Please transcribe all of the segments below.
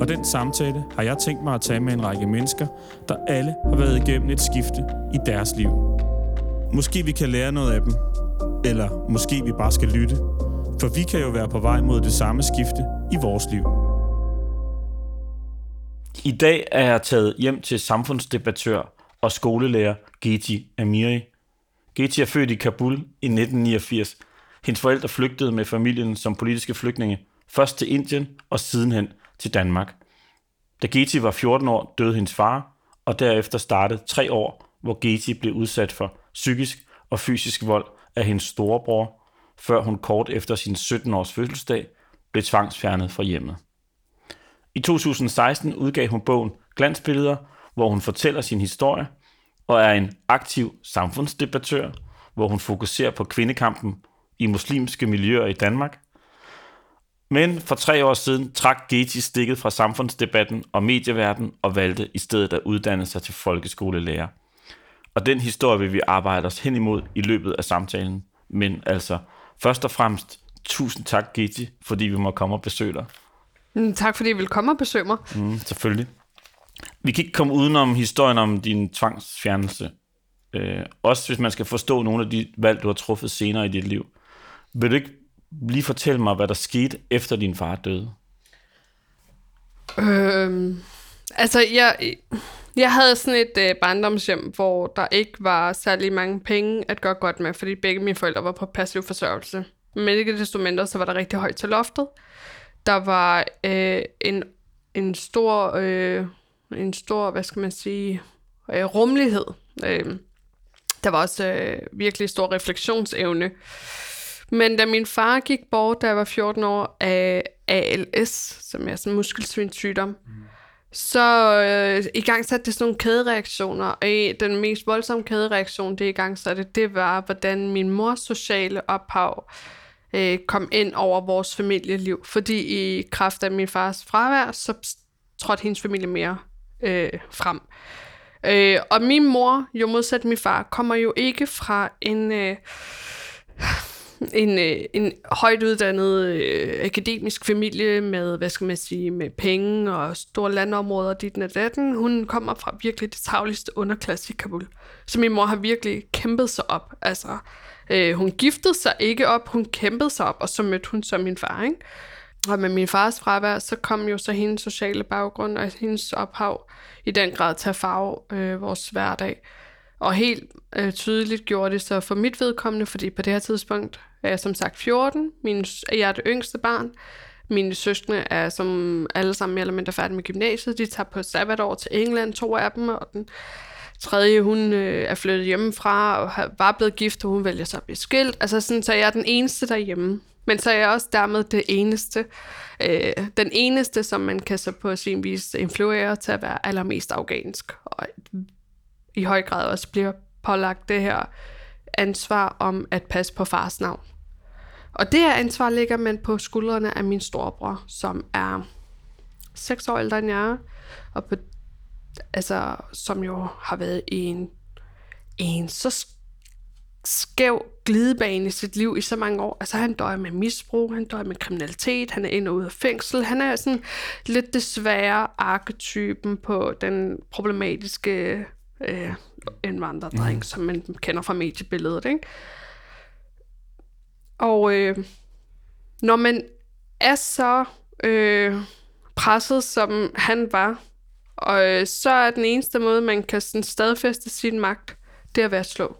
og den samtale har jeg tænkt mig at tage med en række mennesker, der alle har været igennem et skifte i deres liv. Måske vi kan lære noget af dem, eller måske vi bare skal lytte, for vi kan jo være på vej mod det samme skifte i vores liv. I dag er jeg taget hjem til samfundsdebattør og skolelærer Geti Amiri. Geti er født i Kabul i 1989. Hendes forældre flygtede med familien som politiske flygtninge, først til Indien og sidenhen til Danmark. Da Geti var 14 år, døde hendes far, og derefter startede tre år, hvor Geti blev udsat for psykisk og fysisk vold af hendes storebror, før hun kort efter sin 17-års fødselsdag blev tvangsfjernet fra hjemmet. I 2016 udgav hun bogen Glansbilleder, hvor hun fortæller sin historie, og er en aktiv samfundsdebattør, hvor hun fokuserer på kvindekampen i muslimske miljøer i Danmark. Men for tre år siden trak Geti stikket fra samfundsdebatten og medieverdenen og valgte i stedet at uddanne sig til folkeskolelærer. Og den historie vil vi arbejde os hen imod i løbet af samtalen. Men altså, først og fremmest, tusind tak Geti, fordi vi må komme og besøge dig. Mm, Tak fordi I vil komme og besøge mig. Mm, selvfølgelig. Vi kan ikke komme udenom historien om din tvangsfjernelse. Øh, også hvis man skal forstå nogle af de valg, du har truffet senere i dit liv. Vil du ikke lige fortælle mig, hvad der skete efter din far døde? Øhm, altså, jeg, jeg havde sådan et øh, barndomshjem, hvor der ikke var særlig mange penge at gøre godt med, fordi begge mine forældre var på passiv forsørgelse. Men ikke desto mindre, så var der rigtig højt til loftet. Der var øh, en, en stor, øh, en stor, hvad skal man sige, øh, rummelighed. Øh, der var også øh, virkelig stor refleksionsevne. Men da min far gik bort, da jeg var 14 år, af ALS, som er sådan en muskelsvindsygdom, mm. så øh, i gang satte det sådan nogle kædereaktioner, og den mest voldsomme kædereaktion, det i gang satte, det var, hvordan min mors sociale ophav øh, kom ind over vores familieliv. Fordi i kraft af min fars fravær, så trådte hendes familie mere øh, frem. Øh, og min mor, jo modsat min far, kommer jo ikke fra en... Øh, en, øh, en højt uddannet øh, akademisk familie med, hvad skal man sige, med penge og store landområder, dit og datten. Hun kommer fra virkelig det tavligste underklasse i Kabul. Så min mor har virkelig kæmpet sig op. Altså, øh, hun giftede sig ikke op, hun kæmpede sig op, og så mødte hun så min far, ikke? Og med min fars fravær, så kom jo så hendes sociale baggrund og hendes ophav i den grad til at farve øh, vores hverdag. Og helt øh, tydeligt gjorde det så for mit vedkommende, fordi på det her tidspunkt er jeg som sagt 14. Min, jeg er det yngste barn. Mine søskende er som alle sammen mere eller mindre færdige med gymnasiet. De tager på sabbatår til England, to af dem, og den tredje, hun øh, er flyttet hjemmefra og har, var blevet gift, og hun vælger så at blive skilt. Altså sådan, så jeg er den eneste derhjemme. Men så er jeg også dermed det eneste, øh, den eneste, som man kan så på sin vis influere til at være allermest afghansk. Og i høj grad også bliver pålagt det her ansvar om at passe på fars navn. Og det her ansvar ligger man på skuldrene af min storebror, som er 6 år ældre end jeg og på, altså, som jo har været i en, en så skæv glidebane i sit liv i så mange år. Altså han døjer med misbrug, han døjer med kriminalitet, han er ind og ud af fængsel. Han er sådan lidt desværre arketypen på den problematiske øh, indvandrerdreng, mm. som man kender fra mediebilledet. Ikke? Og øh, når man er så øh, presset, som han var, og øh, så er den eneste måde, man kan sådan stadfæste sin magt, det er at være slå.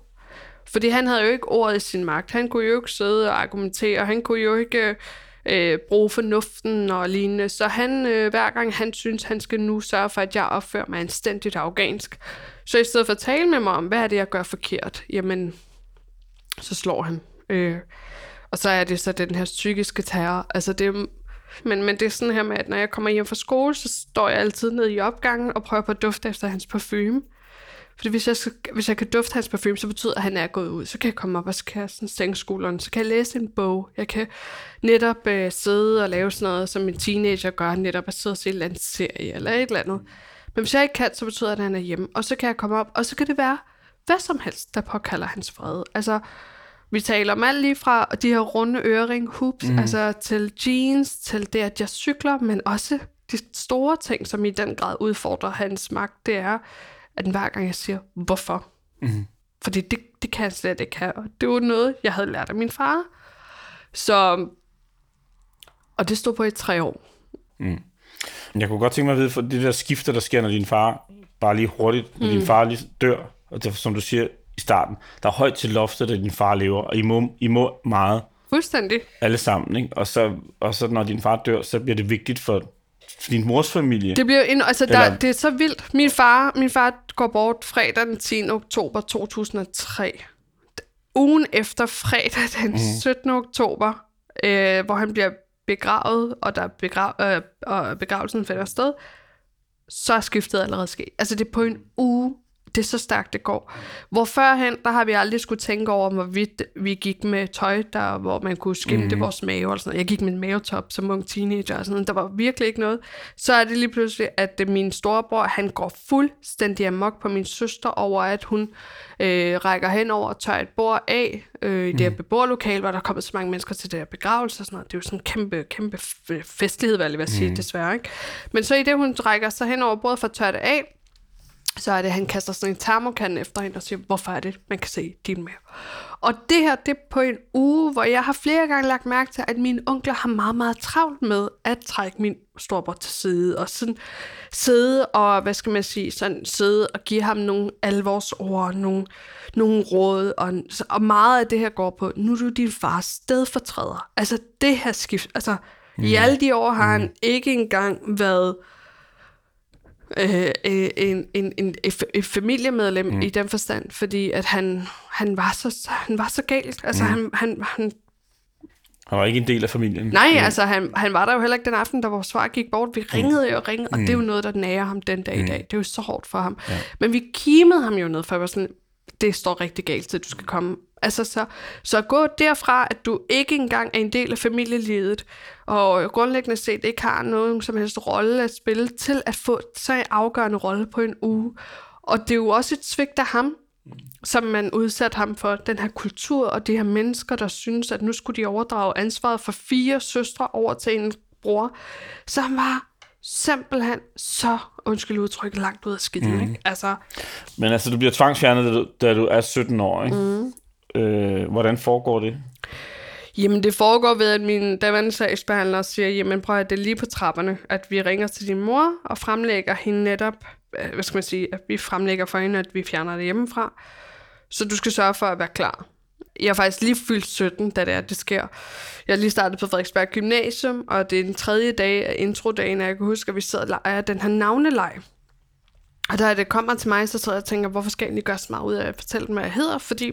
Fordi han havde jo ikke ordet i sin magt. Han kunne jo ikke sidde og argumentere. Han kunne jo ikke øh, bruge fornuften og lignende. Så han, øh, hver gang han synes, han skal nu sørge for, at jeg opfører mig anstændigt afghansk. Så i stedet for at tale med mig om, hvad er det, jeg gør forkert, jamen, så slår han. Øh, og så er det så den her psykiske terror. Altså det men, men det er sådan her med, at når jeg kommer hjem fra skole, så står jeg altid nede i opgangen og prøver på at dufte efter hans parfume. Fordi hvis jeg, hvis jeg kan dufte hans parfume, så betyder det, at han er gået ud. Så kan jeg komme op, og så kan jeg sådan stænge skulderen. Så kan jeg læse en bog. Jeg kan netop øh, sidde og lave sådan noget, som en teenager gør, netop at sidde og se en eller anden serie eller et eller andet. Men hvis jeg ikke kan, så betyder det, at han er hjemme. Og så kan jeg komme op, og så kan det være hvad som helst, der påkalder hans fred. Altså, vi taler om alt lige fra de her runde ørering, hoops, mm. altså til jeans, til det, at jeg cykler, men også de store ting, som i den grad udfordrer hans magt, det er, at hver gang jeg siger, hvorfor? Mm. Fordi det, det kan jeg slet ikke have. Og det var noget, jeg havde lært af min far. Så, og det stod på i tre år. Mm. Jeg kunne godt tænke mig at vide, for det der skifter, der sker, når din far, bare lige hurtigt, når mm. din far lige dør, og det, som du siger i starten, der er højt til loftet, da din far lever, og I må, I må meget. Fuldstændig. Alle sammen, ikke? Og så, og så når din far dør, så bliver det vigtigt for din mors familie. Det bliver en, altså der, det er så vildt. Min far, min far går bort fredag den 10. oktober 2003. Ugen efter fredag den 17. Mm. oktober, øh, hvor han bliver begravet, og der begrav, øh, og begravelsen finder sted, så er skiftet allerede sket. Altså det er på en uge det er så stærkt, det går. Hvor førhen, der har vi aldrig skulle tænke over, hvorvidt vi gik med tøj, der, hvor man kunne skimte mm. vores mave. Og sådan noget. Jeg gik med en mavetop som ung teenager. Og sådan noget. Der var virkelig ikke noget. Så er det lige pludselig, at min storebror, han går fuldstændig amok på min søster over, at hun øh, rækker hen over og tør et bord af øh, i det her mm. beboerlokale, hvor der er kommet så mange mennesker til det her begravelse og sådan noget. Det er jo sådan en kæmpe, kæmpe festlighed, hvad jeg vil sige, mm. desværre. Ikke? Men så i det, hun rækker sig hen over bordet for at tørre det af, så er det, at han kaster sådan en termokan efter hende og siger, hvorfor er det, man kan se din mave. Og det her, det er på en uge, hvor jeg har flere gange lagt mærke til, at mine onkler har meget, meget travlt med at trække min storbror til side, og sådan sidde og, hvad skal man sige, sådan sidde og give ham nogle alvorsord, nogle, nogle råd, og, og meget af det her går på, nu er du din fars stedfortræder. Altså det her skift, altså mm. i alle de år har mm. han ikke engang været øh, en, en, en, et familiemedlem mm. i den forstand, fordi at han, han, var, så, han var så galt. Altså, mm. han, han, han, han var ikke en del af familien. Nej, ja. altså han, han var der jo heller ikke den aften, da vores far gik bort. Vi ringede jo og ringede, og mm. det er jo noget, der nærer ham den dag mm. i dag. Det er jo så hårdt for ham. Ja. Men vi kimede ham jo ned, for jeg var sådan, det står rigtig galt til, at du skal komme. Altså så, så gå derfra, at du ikke engang er en del af familielivet, og grundlæggende set ikke har nogen som helst rolle at spille, til at få så en afgørende rolle på en uge. Og det er jo også et svigt af ham, som man udsat ham for, den her kultur og de her mennesker, der synes, at nu skulle de overdrage ansvaret for fire søstre over til en bror, som var simpelthen så, undskyld udtrykket, langt ud af skide. Mm. Ikke? Altså, Men altså, du bliver tvangsfjernet, da du, da du er 17 år, ikke? Mm. Øh, hvordan foregår det? Jamen, det foregår ved, at min daværende sagsbehandler siger, jamen prøv at det er lige på trapperne, at vi ringer til din mor og fremlægger hende netop, øh, hvad skal man sige, at vi fremlægger for hende, at vi fjerner det hjemmefra. Så du skal sørge for at være klar. Jeg er faktisk lige fyldt 17, da det er, det sker. Jeg er lige startet på Frederiksberg Gymnasium, og det er den tredje dag af introdagen, og jeg kan huske, at vi sidder og leger den her navneleg. Og da det kommer til mig, så sidder jeg og tænker, hvorfor skal jeg egentlig gøre så meget ud af at fortælle dem, hvad jeg hedder? Fordi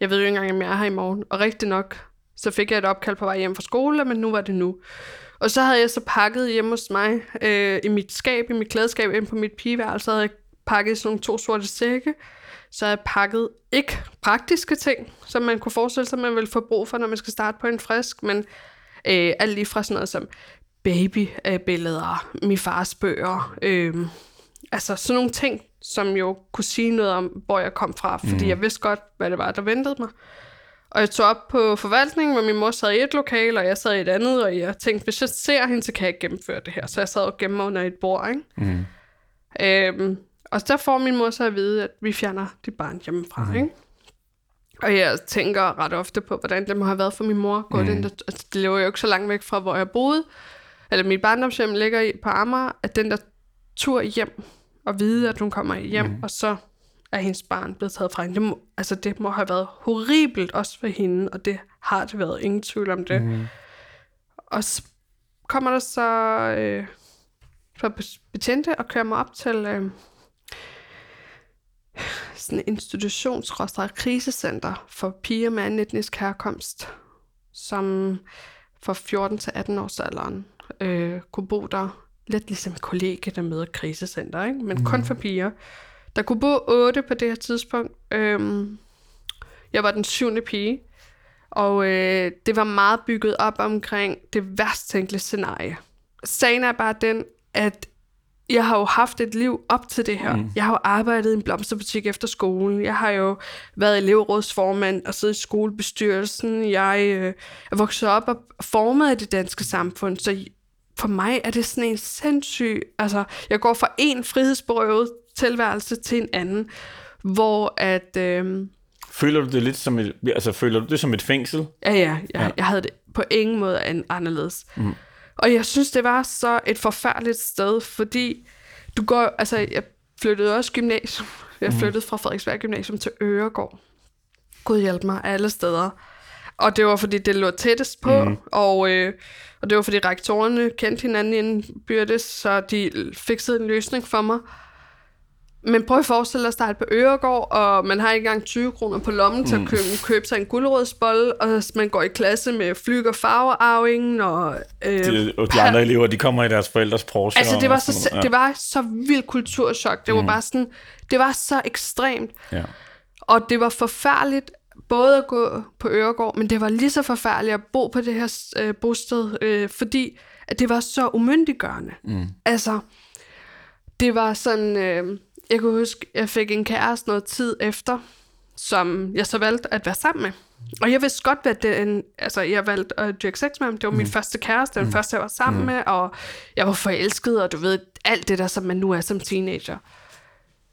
jeg ved jo ikke engang, om jeg er her i morgen. Og rigtig nok, så fik jeg et opkald på vej hjem fra skole, men nu var det nu. Og så havde jeg så pakket hjemme hos mig øh, i mit skab, i mit klædeskab, ind på mit pigeværelse, så havde jeg pakket sådan nogle to sorte sække, så jeg pakket ikke praktiske ting, som man kunne forestille sig, man vil få brug for, når man skal starte på en frisk, men øh, alt lige fra sådan noget som babybilleder, min fars bøger, øh, altså sådan nogle ting, som jo kunne sige noget om, hvor jeg kom fra, fordi mm. jeg vidste godt, hvad det var, der ventede mig. Og jeg tog op på forvaltningen, hvor min mor sad i et lokal, og jeg sad i et andet, og jeg tænkte, hvis jeg ser hende, så kan jeg gennemføre det her. Så jeg sad og gemmer under et bord, ikke? Mm. Øhm, og der får min mor så at vide, at vi fjerner dit barn hjemmefra, mm. ikke? Og jeg tænker ret ofte på, hvordan det må have været for min mor. Gå mm. den der, altså, det lever jo ikke så langt væk fra, hvor jeg boede. Eller mit barndomshjem ligger i, på Amager. At den der tur hjem, og vide, at hun kommer hjem, mm. og så er hendes barn blevet taget fra hende. Det må, altså, det må have været horribelt også for hende, og det har det været. Ingen tvivl om det. Mm. Og så kommer der så øh, betjente og kører mig op til øh, sådan en institutions krisecenter for piger med anden etnisk herkomst, som for 14 til 18 års alderen øh, kunne bo der lidt ligesom kollegie, der møder krisecenter, ikke? men mm. kun for piger. Der kunne bo otte på det her tidspunkt. Øhm, jeg var den syvende pige, og øh, det var meget bygget op omkring det værst tænkelige scenarie. Sagen er bare den, at jeg har jo haft et liv op til det her. Mm. Jeg har jo arbejdet i en blomsterbutik efter skolen. Jeg har jo været elevrådsformand og siddet i skolebestyrelsen. Jeg øh, er vokset op og formet i det danske samfund, så for mig er det sådan en sindssyg... Altså, jeg går fra en frihedsberøvet tilværelse til en anden, hvor at... Øh, Føler du det lidt som et, altså føler du det som et fængsel? Ja, ja. Jeg, ja. jeg havde det på ingen måde an, anderledes. Mm. Og jeg synes, det var så et forfærdeligt sted, fordi du går... Altså, jeg flyttede også gymnasium. Jeg mm. flyttede fra Frederiksberg Gymnasium til Øregård. Gud hjælp mig alle steder. Og det var, fordi det lå tættest på, mm. og, øh, og det var, fordi rektorerne kendte hinanden indbyrdes, så de fikset en løsning for mig. Men prøv at forestille dig at starte på Øregård, og man har ikke engang 20 kroner på lommen mm. til at mm. købe, købe sig en guldrådsbolle, og man går i klasse med flyg- og farvearvingen. Og, øh, de, og de andre elever, de kommer i deres forældres Porsche. Altså, det var, så, ja. det var så vildt kulturschok. Det var mm. bare sådan, det var så ekstremt. Ja. Og det var forfærdeligt, både at gå på Øregård, men det var lige så forfærdeligt at bo på det her øh, bosted, øh, fordi at det var så umyndiggørende. Mm. Altså, det var sådan... Øh, jeg kunne huske, jeg fik en kæreste noget tid efter, som jeg så valgte at være sammen med. Og jeg vidste godt, hvad den, altså jeg valgte at dyrke sex med ham. Det var mm. min første kæreste, den mm. første, jeg var sammen mm. med, og jeg var forelsket, og du ved, alt det der, som man nu er som teenager.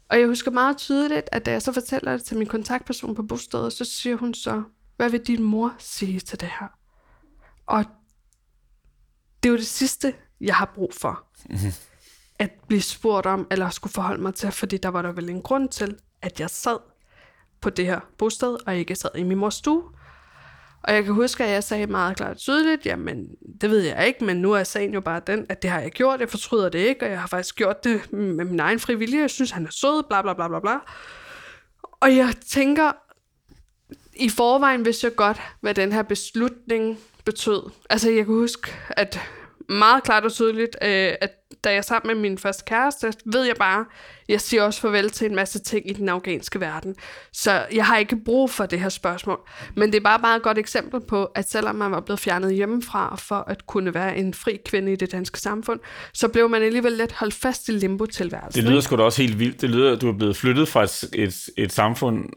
Og jeg husker meget tydeligt, at da jeg så fortæller det til min kontaktperson på bostedet, så siger hun så, hvad vil din mor sige til det her? Og det er jo det sidste, jeg har brug for. Mm-hmm at blive spurgt om, eller skulle forholde mig til, fordi der var der vel en grund til, at jeg sad på det her bosted, og ikke sad i min mors stue. Og jeg kan huske, at jeg sagde meget klart og tydeligt, jamen, det ved jeg ikke, men nu er sagen jo bare den, at det har jeg gjort, jeg fortryder det ikke, og jeg har faktisk gjort det med min egen frivillige, jeg synes, han er sød, bla bla bla bla bla. Og jeg tænker, i forvejen vidste jeg godt, hvad den her beslutning betød. Altså, jeg kan huske, at meget klart og tydeligt, øh, at da jeg er sammen med min første kæreste, ved jeg bare, jeg siger også farvel til en masse ting i den afghanske verden. Så jeg har ikke brug for det her spørgsmål. Men det er bare bare et godt eksempel på, at selvom man var blevet fjernet hjemmefra for at kunne være en fri kvinde i det danske samfund, så blev man alligevel lidt holdt fast i limbo-tilværelsen. Det lyder sgu da også helt vildt. Det lyder, at du er blevet flyttet fra et, et, et samfund,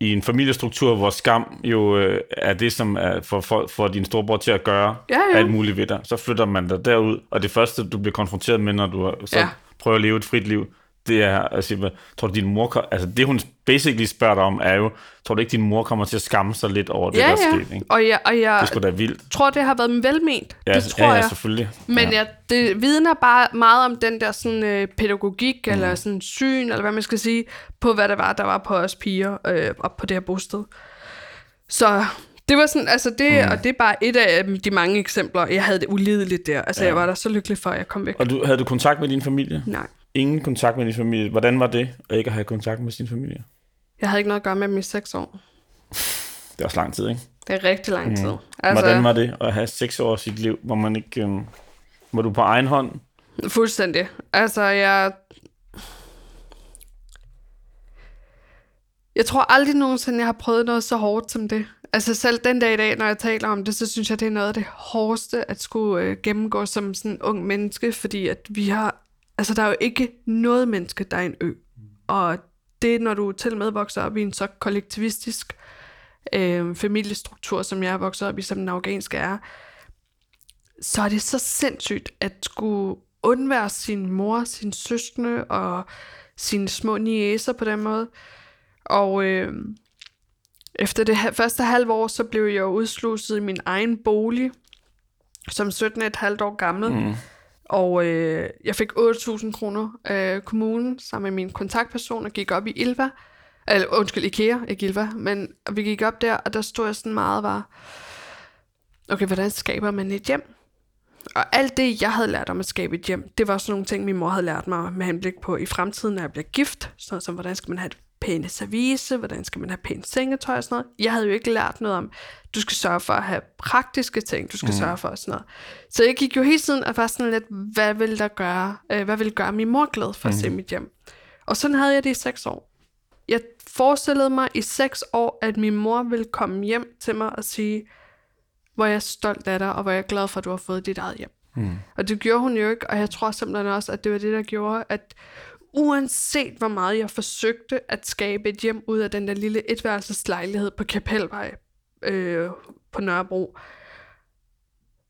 i en familiestruktur, hvor skam jo øh, er det, som er for, for, for din storebror til at gøre ja, ja. alt muligt ved dig. Så flytter man dig derud, og det første, du bliver konfronteret med, når du så ja. prøver at leve et frit liv, det er, altså, tror du, din mor, altså det hun basically spørger dig om, er jo, tror du ikke, din mor kommer til at skamme sig lidt over det, ja, der ja. skete? Ikke? Og jeg, og jeg det da vildt. tror, det har været velment. Ja, det tror ja, ja, jeg. selvfølgelig. Men ja. jeg, det vidner bare meget om den der sådan, øh, pædagogik, mm. eller sådan syn, eller hvad man skal sige, på hvad der var, der var på os piger øh, op på det her bosted. Så det var sådan, altså det, mm. og det er bare et af de mange eksempler. Jeg havde det ulideligt der. Altså ja. jeg var der så lykkelig for, at jeg kom væk. Og du, havde du kontakt med din familie? Nej ingen kontakt med din familie. Hvordan var det, at ikke have kontakt med sin familie? Jeg havde ikke noget at gøre med dem i seks år. Det er også lang tid, ikke? Det er rigtig lang tid. Mm. Altså, Hvordan var det at have seks år af sit liv, hvor man ikke... Um, var du på egen hånd? Fuldstændig. Altså, jeg... Jeg tror aldrig nogensinde, jeg har prøvet noget så hårdt som det. Altså selv den dag i dag, når jeg taler om det, så synes jeg, det er noget af det hårdeste at skulle øh, gennemgå som sådan en ung menneske, fordi at vi har Altså, der er jo ikke noget menneske, der er en ø. Og det, når du til med vokser op i en så kollektivistisk øh, familiestruktur, som jeg er vokset op i, som den afghanske er, så er det så sindssygt at skulle undvære sin mor, sin søskende og sine små niæser på den måde. Og øh, efter det første halve år, så blev jeg udsluset i min egen bolig, som 17 et halvt år gammel. Mm. Og øh, jeg fik 8.000 kroner af kommunen sammen med min kontaktperson og gik op i Ilva. Eller undskyld, Ikea, ikke Ilva. Men vi gik op der, og der stod jeg sådan meget var, okay, hvordan skaber man et hjem? Og alt det, jeg havde lært om at skabe et hjem, det var sådan nogle ting, min mor havde lært mig med henblik på i fremtiden, når jeg bliver gift. Sådan som, hvordan skal man have et pæne service, hvordan skal man have pænt sengetøj og sådan noget. Jeg havde jo ikke lært noget om, du skal sørge for at have praktiske ting, du skal mm. sørge for sådan noget. Så jeg gik jo hele tiden og var sådan lidt, hvad vil der gøre, øh, hvad vil gøre min mor glad for at mm. se mit hjem? Og sådan havde jeg det i seks år. Jeg forestillede mig i seks år, at min mor ville komme hjem til mig og sige, hvor jeg er stolt af dig, og hvor jeg er glad for, at du har fået dit eget hjem. Mm. Og det gjorde hun jo ikke, og jeg tror simpelthen også, at det var det, der gjorde, at uanset hvor meget jeg forsøgte at skabe et hjem ud af den der lille etværelseslejlighed på Kapelvej øh, på Nørrebro,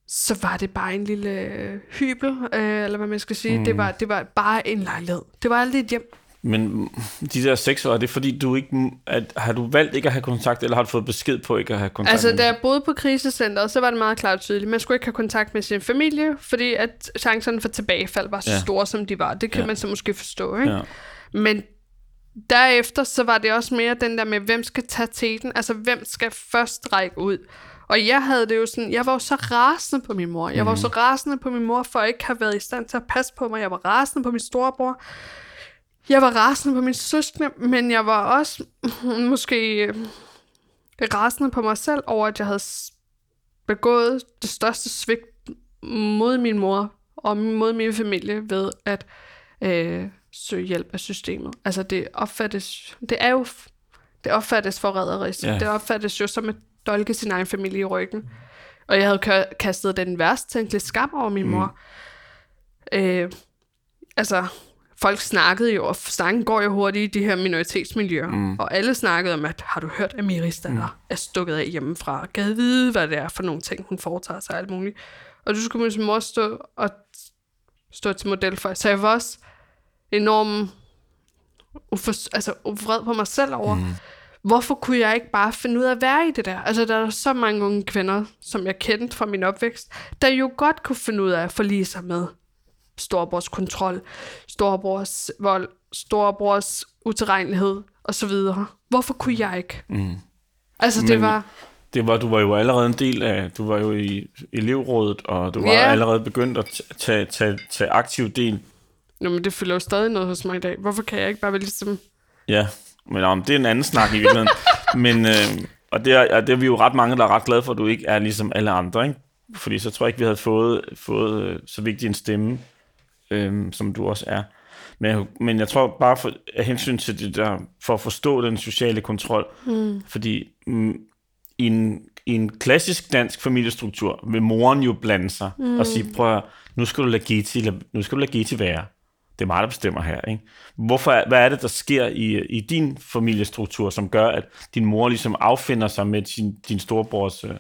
så var det bare en lille hybel, øh, eller hvad man skal sige. Mm. Det, var, det var bare en lejlighed. Det var aldrig et hjem. Men de der seks år, er det fordi, du ikke... At, har du valgt ikke at have kontakt, eller har du fået besked på ikke at have kontakt Altså, da jeg boede på krisecenteret, så var det meget klart og tydeligt. Man skulle ikke have kontakt med sin familie, fordi at chancerne for tilbagefald var så Ja. store, som de var. Det kan Ja. man så måske forstå, ikke? Ja. Men derefter, så var det også mere den der med, hvem skal tage teten? Altså, hvem skal først række ud? Og jeg havde det jo sådan, jeg var jo så rasende på min mor. Jeg var jo så rasende på min mor, for at ikke have været i stand til at passe på mig. Jeg var rasende på min storebror. Jeg var rasende på min søskende, men jeg var også måske øh, rasende på mig selv over, at jeg havde begået det største svigt mod min mor og mod min familie ved at øh, søge hjælp af systemet. Altså det opfattes, det er jo, det opfattes forræderisk. Ja. Det opfattes jo som at dolke sin egen familie i ryggen. Og jeg havde ka- kastet den værst tænkelige skam over min mor. Øh, altså, folk snakkede jo, og snakken går jo hurtigt i de her minoritetsmiljøer. Mm. Og alle snakkede om, at har du hørt, at Miris datter mm. er stukket af hjemmefra? Gad vide, hvad det er for nogle ting, hun foretager sig alt muligt. Og du skulle min mor stå og stå til model for. Så jeg var også enormt ufors- altså, vred på mig selv over, mm. hvorfor kunne jeg ikke bare finde ud af at være i det der? Altså, der er så mange unge kvinder, som jeg kendte fra min opvækst, der jo godt kunne finde ud af at forlige sig med storebrors kontrol, storebrors vold, storebrors utilregnelighed osv. Hvorfor kunne jeg ikke? Mm. Altså, det Men- var... Det var, du var jo allerede en del af, du var jo i elevrådet, og du var Ja. allerede begyndt at tage, tage, tage aktiv del. Nå, men det fylder jo stadig noget hos mig i dag. Hvorfor kan jeg ikke bare være ligesom... Ja, men om det er en anden snak i virkeligheden. men, øh, og det er, og det er vi jo ret mange, der er ret glade for, at du ikke er ligesom alle andre, ikke? Fordi så tror jeg ikke, vi havde fået, fået øh, så vigtig en stemme, øh, som du også er. Men jeg, men jeg tror bare for, af hensyn til det der, for at forstå den sociale kontrol, mm. fordi mm, i, en, i en klassisk dansk familiestruktur vil moren jo blande sig mm. og sige, prøv at, nu skal du lade Giti, nu skal du lade Giti være. Det er mig, der bestemmer her. Ikke? Hvorfor, hvad er det, der sker i, i din familiestruktur, som gør, at din mor ligesom affinder sig med sin, din storebrors... Øh,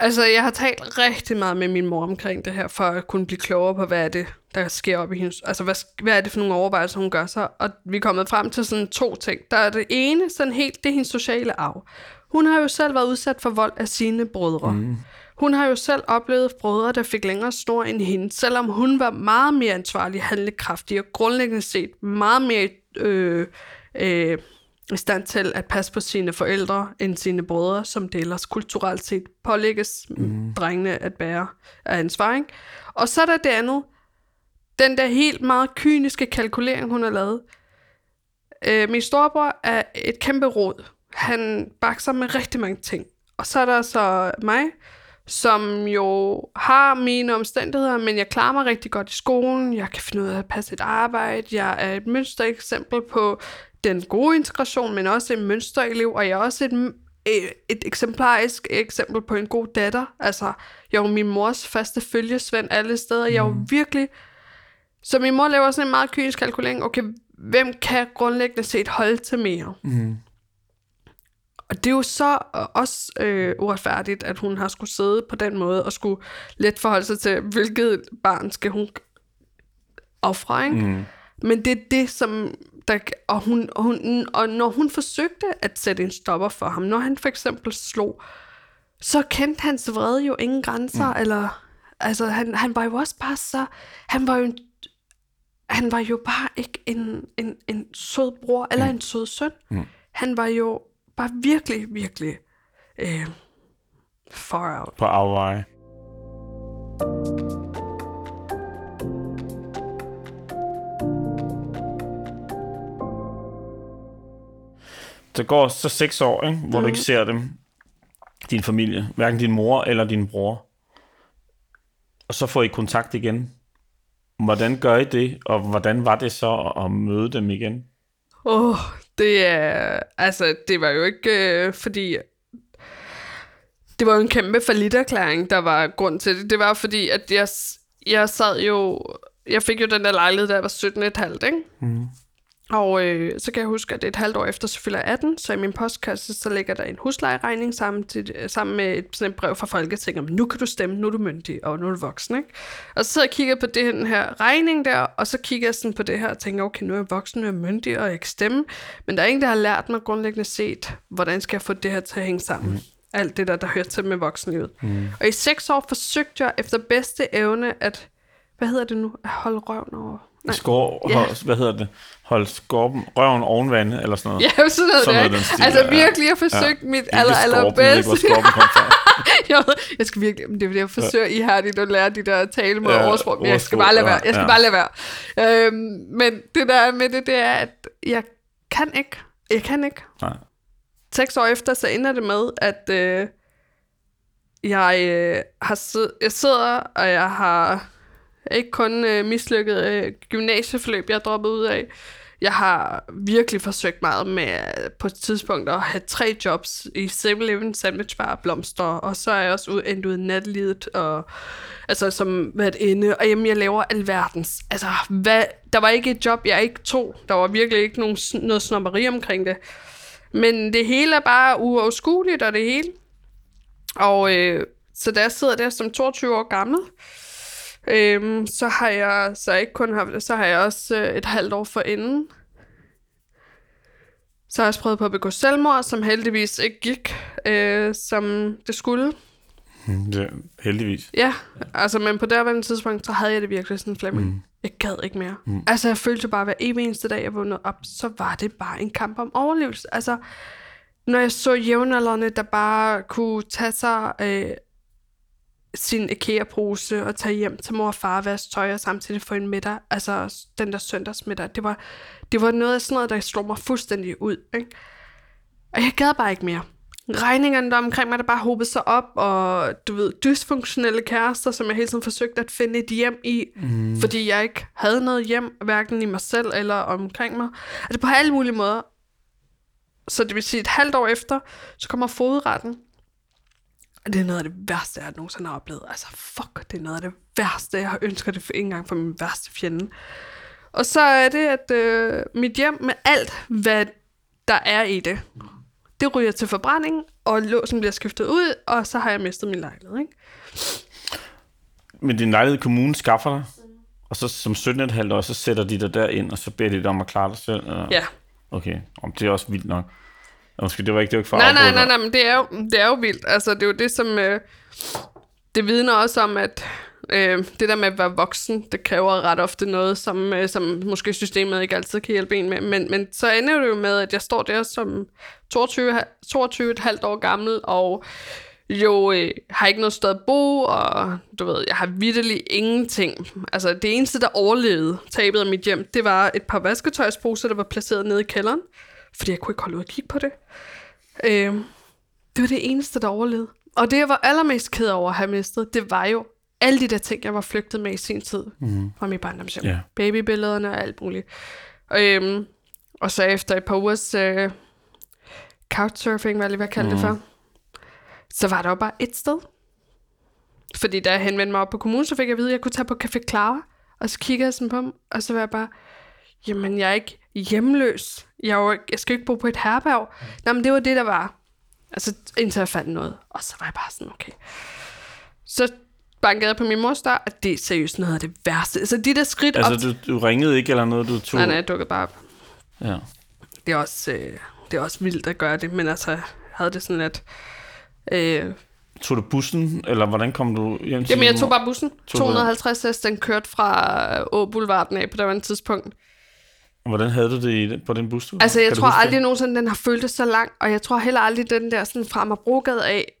Altså, jeg har talt rigtig meget med min mor omkring det her, for at kunne blive klogere på, hvad er det, der sker op i hendes... Altså, hvad, hvad er det for nogle overvejelser, hun gør sig? Og vi er kommet frem til sådan to ting. Der er det ene, sådan helt, det er hendes sociale arv. Hun har jo selv været udsat for vold af sine brødre. Mm. Hun har jo selv oplevet brødre, der fik længere snor end hende, selvom hun var meget mere ansvarlig, handlekraftig og grundlæggende set meget mere øh, øh, i stand til at passe på sine forældre end sine brødre, som det ellers kulturelt set pålægges mm. drengene at bære af ansvar. Ikke? Og så er der det andet. Den der helt meget kyniske kalkulering, hun har lavet. Øh, min storebror er et kæmpe råd. Han bakser med rigtig mange ting. Og så er der så mig, som jo har mine omstændigheder, men jeg klarer mig rigtig godt i skolen. Jeg kan finde ud af at passe et arbejde. Jeg er et mønstereksempel på den gode integration, men også en mønsterelev, og jeg er også et, et, et eksemplarisk eksempel på en god datter. Altså, jeg jo min mors faste følgesvend alle steder. Jeg er jo virkelig... Så min mor laver sådan en meget kynisk kalkulering. Okay, hvem kan grundlæggende set holde til mere? Mm. Og det er jo så også øh, uretfærdigt, at hun har skulle sidde på den måde og skulle let forholde sig til, hvilket barn skal hun ofre, ikke? Mm. Men det er det, som... Der, og, hun, og, hun, og når hun forsøgte at sætte en stopper for ham, når han for eksempel slog, så kendte hans vrede jo ingen grænser, mm. eller... Altså, han, han var jo også bare så... Han var jo en, han var jo bare ikke en, en, en sød bror eller en sød søn. Mm. Han var jo bare virkelig, virkelig øh, far out. på afveje. Der går så seks år, ikke, hvor mm. du ikke ser dem, din familie, hverken din mor eller din bror. Og så får I kontakt igen. Hvordan gør I det, og hvordan var det så at- at møde dem igen? Åh, oh, det er... Altså, det var jo ikke øh, fordi... Det var jo en kæmpe forlitterklæring, der var grund til det. Det var fordi, at jeg, jeg sad jo... Jeg fik jo den der lejlighed, da jeg var 17,5, ikke? Mm. Og øh, så kan jeg huske, at det er et halvt år efter, så fylder jeg 18, så i min postkasse, så ligger der en huslejeregning sammen, til, sammen med et, sådan et brev fra Folketinget, om nu kan du stemme, nu er du myndig, og nu er du voksen, ikke? Og så sidder jeg og kigger på det, den her regning der, og så kigger jeg sådan på det her, og tænker, okay, nu er jeg voksen, nu er jeg myndig, og jeg kan stemme, men der er ingen, der har lært mig grundlæggende set, hvordan skal jeg få det her til at hænge sammen. Mm. Alt det der, der hører til med voksenlivet. Mm. Og i seks år forsøgte jeg efter bedste evne at, hvad hedder det nu, at holde røven over Skår, ja. hvad hedder det? Hold skorpen, røven oven vand, eller sådan noget. Ja, sådan noget, sådan noget stil, Altså virkelig, jeg har forsøgt ja. mit aller, aller bedste. Jeg jeg, skal virkelig, det er fordi, jeg forsøger ja. ihærdigt at lære de der tale med ja, oversprog, men jeg skal bare lade være. Jeg skal ja. bare lade være. Øhm, men det der med det, det er, at jeg kan ikke. Jeg kan ikke. Nej. Seks år efter, så ender det med, at øh, jeg, øh, har sid- jeg sidder, og jeg har ikke kun øh, mislykket øh, gymnasieforløb, jeg droppede ud af. Jeg har virkelig forsøgt meget med øh, på et tidspunkt at have tre jobs i 7-Eleven, Sandwich Bar, Blomster, og så er jeg også ud, endt ud i natlivet, og altså som været inde, og jamen, jeg laver alverdens. Altså, hvad, der var ikke et job, jeg ikke tog. Der var virkelig ikke nogen, noget snopperi omkring det. Men det hele er bare uoverskueligt, og det hele. Og øh, så da jeg sidder der som 22 år gammel, Øhm, så har jeg så ikke kun haft så har jeg også øh, et halvt år for inden. Så har jeg også prøvet på at begå selvmord, som heldigvis ikke gik, øh, som det skulle. Hmm, ja, heldigvis. Ja, altså, men på derværende tidspunkt, så havde jeg det virkelig sådan, Flemming. Mm. Jeg gad ikke mere. Mm. Altså, jeg følte bare, hver evig eneste dag, jeg vågnede op, så var det bare en kamp om overlevelse. Altså, når jeg så jævnaldrende, der bare kunne tage sig øh, sin IKEA-pose og tage hjem til mor og far og vaske tøj og samtidig få en middag, altså den der søndagsmiddag. Det var, det var noget af sådan noget, der slog mig fuldstændig ud. Ikke? Og jeg gad bare ikke mere. Regningerne der omkring mig, der bare hobede sig op, og du ved, dysfunktionelle kærester, som jeg hele tiden forsøgte at finde et hjem i, mm. fordi jeg ikke havde noget hjem, hverken i mig selv eller omkring mig. Altså på alle mulige måder. Så det vil sige, et halvt år efter, så kommer fodretten, det er noget af det værste, jeg nogensinde har oplevet. Altså, fuck, det er noget af det værste. Jeg har ønsket det for en gang for min værste fjende. Og så er det, at øh, mit hjem med alt, hvad der er i det, det ryger til forbrænding, og låsen bliver skiftet ud, og så har jeg mistet min lejlighed, ikke? Men din lejlighed kommunen skaffer dig, og så som 17,5 år, så sætter de dig derind, og så beder de dig om at klare dig selv? Eller? Ja. Okay, om det er også vildt nok. Måske det var ikke, det var ikke for nej, nej, nej, nej, men det er, jo, det er jo vildt. Altså, det er jo det, som... Øh, det vidner også om, at øh, det der med at være voksen, det kræver ret ofte noget, som, øh, som måske systemet ikke altid kan hjælpe en med. Men, men så ender det jo med, at jeg står der som 22, 22 et halvt år gammel, og jo øh, har ikke noget sted at bo, og du ved, jeg har vidderlig ingenting. Altså, det eneste, der overlevede tabet af mit hjem, det var et par vasketøjsposer, der var placeret nede i kælderen fordi jeg kunne ikke holde ud at kigge på det. Øh, det var det eneste, der overlevede. Og det, jeg var allermest ked over at have mistet, det var jo alle de der ting, jeg var flygtet med i sin tid mm. fra min barndomshjem. Yeah. Babybillederne og alt muligt. Øh, og så efter et par ugers øh, couchsurfing, hvad jeg lige kalde mm. det for, så var der jo bare et sted. Fordi da jeg henvendte mig op på kommunen, så fik jeg at vide, at jeg kunne tage på Café Clara. Og så kiggede jeg sådan på dem, og så var jeg bare, jamen jeg er ikke hjemløs. Jeg, var, jeg skal ikke bo på et herberg. Mm. Nå, men det var det, der var. Altså, indtil jeg fandt noget. Og så var jeg bare sådan, okay. Så bankede jeg på min mors dør, at det er seriøst noget af det værste. Altså, de der skridt altså, op... du, du ringede ikke eller noget, du tog... Nej, nej, jeg dukkede bare op. Ja. Det er også, øh, det er også vildt at gøre det, men altså, jeg havde det sådan, at... Øh, Tog du bussen, eller hvordan kom du hjem til Jamen, jeg tog bare bussen. 250 hest, den kørte fra Å Boulevarden af på det tidspunkt. tidspunkt. Hvordan havde du det i, på den bustur? Altså, jeg kan tror aldrig det? nogensinde, den har følt så lang, og jeg tror heller aldrig, den der sådan fra Amagerbrogade af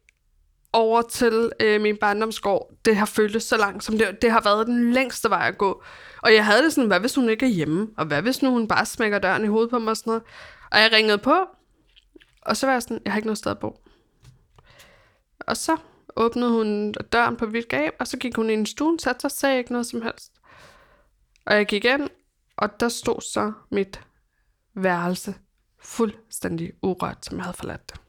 over til øh, min barndomsgård, det har føltes så langt, som det, det har været den længste vej at gå. Og jeg havde det sådan, hvad hvis hun ikke er hjemme? Og hvad hvis nu hun bare smækker døren i hovedet på mig og sådan noget? Og jeg ringede på, og så var jeg sådan, jeg har ikke noget sted at bo. Og så åbnede hun døren på vidt gab, og så gik hun ind i stuen, satte sig og sagde ikke noget som helst. Og jeg gik ind, og der stod så mit værelse fuldstændig urørt, som jeg havde forladt det.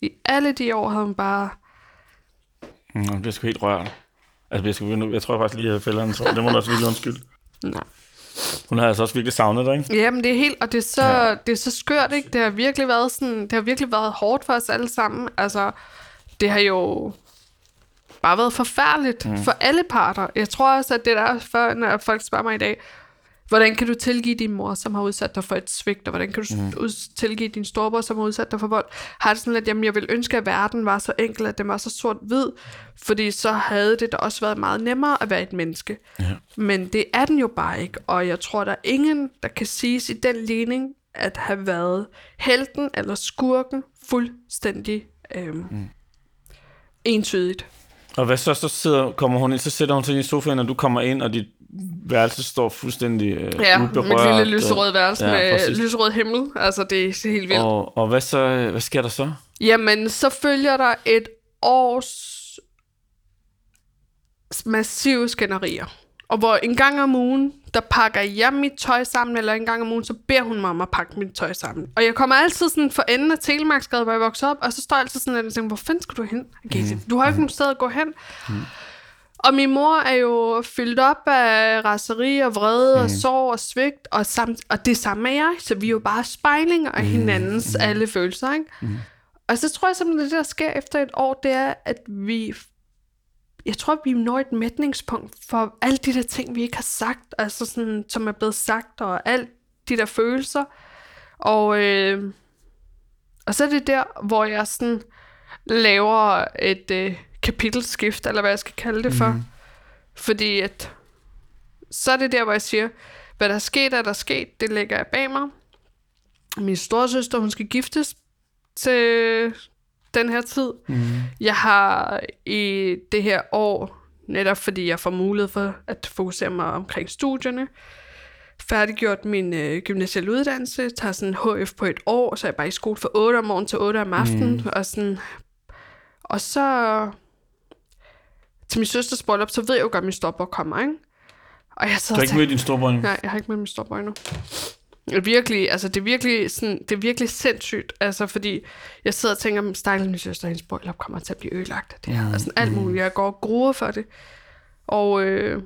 I alle de år havde hun bare... Mm, jeg bliver sgu helt rørt. Altså, jeg, skal, jeg tror faktisk lige, at jeg fælder en tår. Det må du også virkelig undskylde. Nej. Hun har altså også virkelig savnet dig, ikke? Jamen, det er helt, og det er så, ja. det er så skørt, ikke? Det har virkelig været sådan, det har virkelig været hårdt for os alle sammen. Altså, det har jo bare været forfærdeligt mm. for alle parter. Jeg tror også, at det der for, når folk spørger mig i dag, hvordan kan du tilgive din mor, som har udsat dig for et svigt, og hvordan kan du mm. tilgive din storebror, som har udsat dig for vold, har det sådan lidt, jamen jeg vil ønske, at verden var så enkel, at den var så sort-hvid, fordi så havde det da også været meget nemmere at være et menneske. Ja. Men det er den jo bare ikke, og jeg tror, der er ingen, der kan siges i den ligning, at have været helten eller skurken fuldstændig øhm, mm. entydigt. Og hvad så, så sidder, kommer hun ind, så sætter hun sig i sofaen, og du kommer ind, og dit værelse står fuldstændig øh, ja, uberørt. Ja, lille lyserød værelse ja, med præcis. lyserød himmel. Altså, det er helt vildt. Og, og hvad så, hvad sker der så? Jamen, så følger der et års massive skænderier. Og hvor en gang om ugen, der pakker jeg mit tøj sammen, eller en gang om ugen, så beder hun mig om at pakke mit tøj sammen. Og jeg kommer altid sådan for enden af Telemarksgade, hvor jeg vokser op, og så står jeg altid sådan, og tænker, hvor fanden skal du hen? Okay, mm. Du har ikke mm. nogen sted at gå hen. Mm. Og min mor er jo fyldt op af raseri og vrede mm. og sorg og svigt, og, samt, og det samme er jeg, så vi er jo bare spejlinger af hinandens mm. alle følelser. Ikke? Mm. Og så tror jeg simpelthen, det der sker efter et år, det er, at vi jeg tror, vi når et mætningspunkt for alle de der ting, vi ikke har sagt, altså sådan, som er blevet sagt, og alt de der følelser. Og, øh, og så er det der, hvor jeg sådan laver et øh, kapitelskift, eller hvad jeg skal kalde det for. Mm. Fordi at, så er det der, hvor jeg siger, hvad der er sket, er der sket, det lægger jeg bag mig. Min storesøster, hun skal giftes til den her tid. Mm. Jeg har i det her år, netop fordi jeg får mulighed for at fokusere mig omkring studierne, færdiggjort min øh, gymnasielle uddannelse, tager sådan HF på et år, så er jeg bare i skole fra 8 om morgenen til 8 om aftenen, mm. og sådan, og så til min søsters bryllup, så ved jeg jo godt, at min storebror kommer, ikke? Og jeg du har ikke mødt din storebror endnu? Nej, jeg har ikke mødt min storebror endnu. Det virkelig, altså det er virkelig, sådan, det er virkelig sindssygt, altså fordi jeg sidder og tænker, stakkels min søster, hendes bryllup kommer til at blive ødelagt af det her, mm. altså alt muligt, jeg går og gruer for det. Og øh,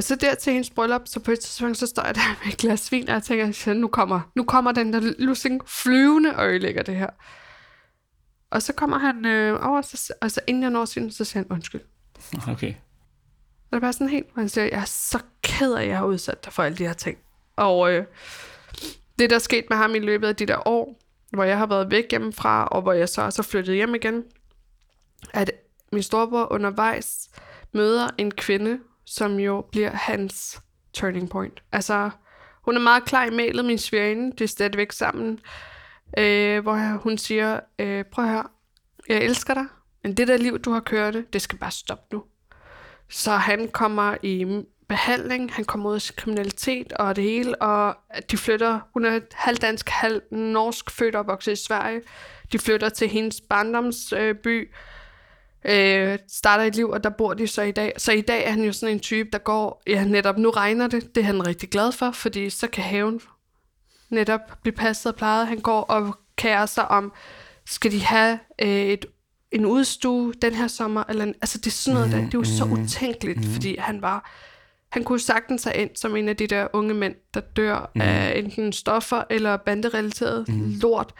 så der til hendes bryllup, så på et tidspunkt, så står jeg der med et glas vin, og jeg tænker, nu kommer, nu kommer den der lussing flyvende og ødelægger det her. Og så kommer han øh, over, så, og så inden jeg når sin, så siger han undskyld. Okay. Og det er bare sådan helt, man siger, jeg er så ked af, at jeg har udsat dig for alle de her ting. Og øh, det, der er sket med ham i løbet af de der år, hvor jeg har været væk hjemmefra, og hvor jeg så også flyttet hjem igen, at min storebror undervejs møder en kvinde, som jo bliver hans turning point. Altså, hun er meget klar i mailet, min svigerinde, det er stadigvæk sammen, øh, hvor hun siger, øh, prøv at høre, jeg elsker dig, men det der liv, du har kørt, det skal bare stoppe nu. Så han kommer i behandling, han kommer ud af kriminalitet og det hele, og de flytter, hun er halvdansk, halv norsk, født og vokset i Sverige. De flytter til hendes barndomsby, øh, øh, starter et liv, og der bor de så i dag. Så i dag er han jo sådan en type, der går, ja netop nu regner det, det er han rigtig glad for, fordi så kan haven netop blive passet og plejet. Han går og kærer sig om, skal de have øh, et en udstue den her sommer, eller en, altså det er sådan noget mm, der, det er jo så mm-hmm. utænkeligt, mm. fordi han var, han kunne sagtens have ind som en af de der unge mænd, der dør mm. af enten stoffer eller banderelateret mm. lort.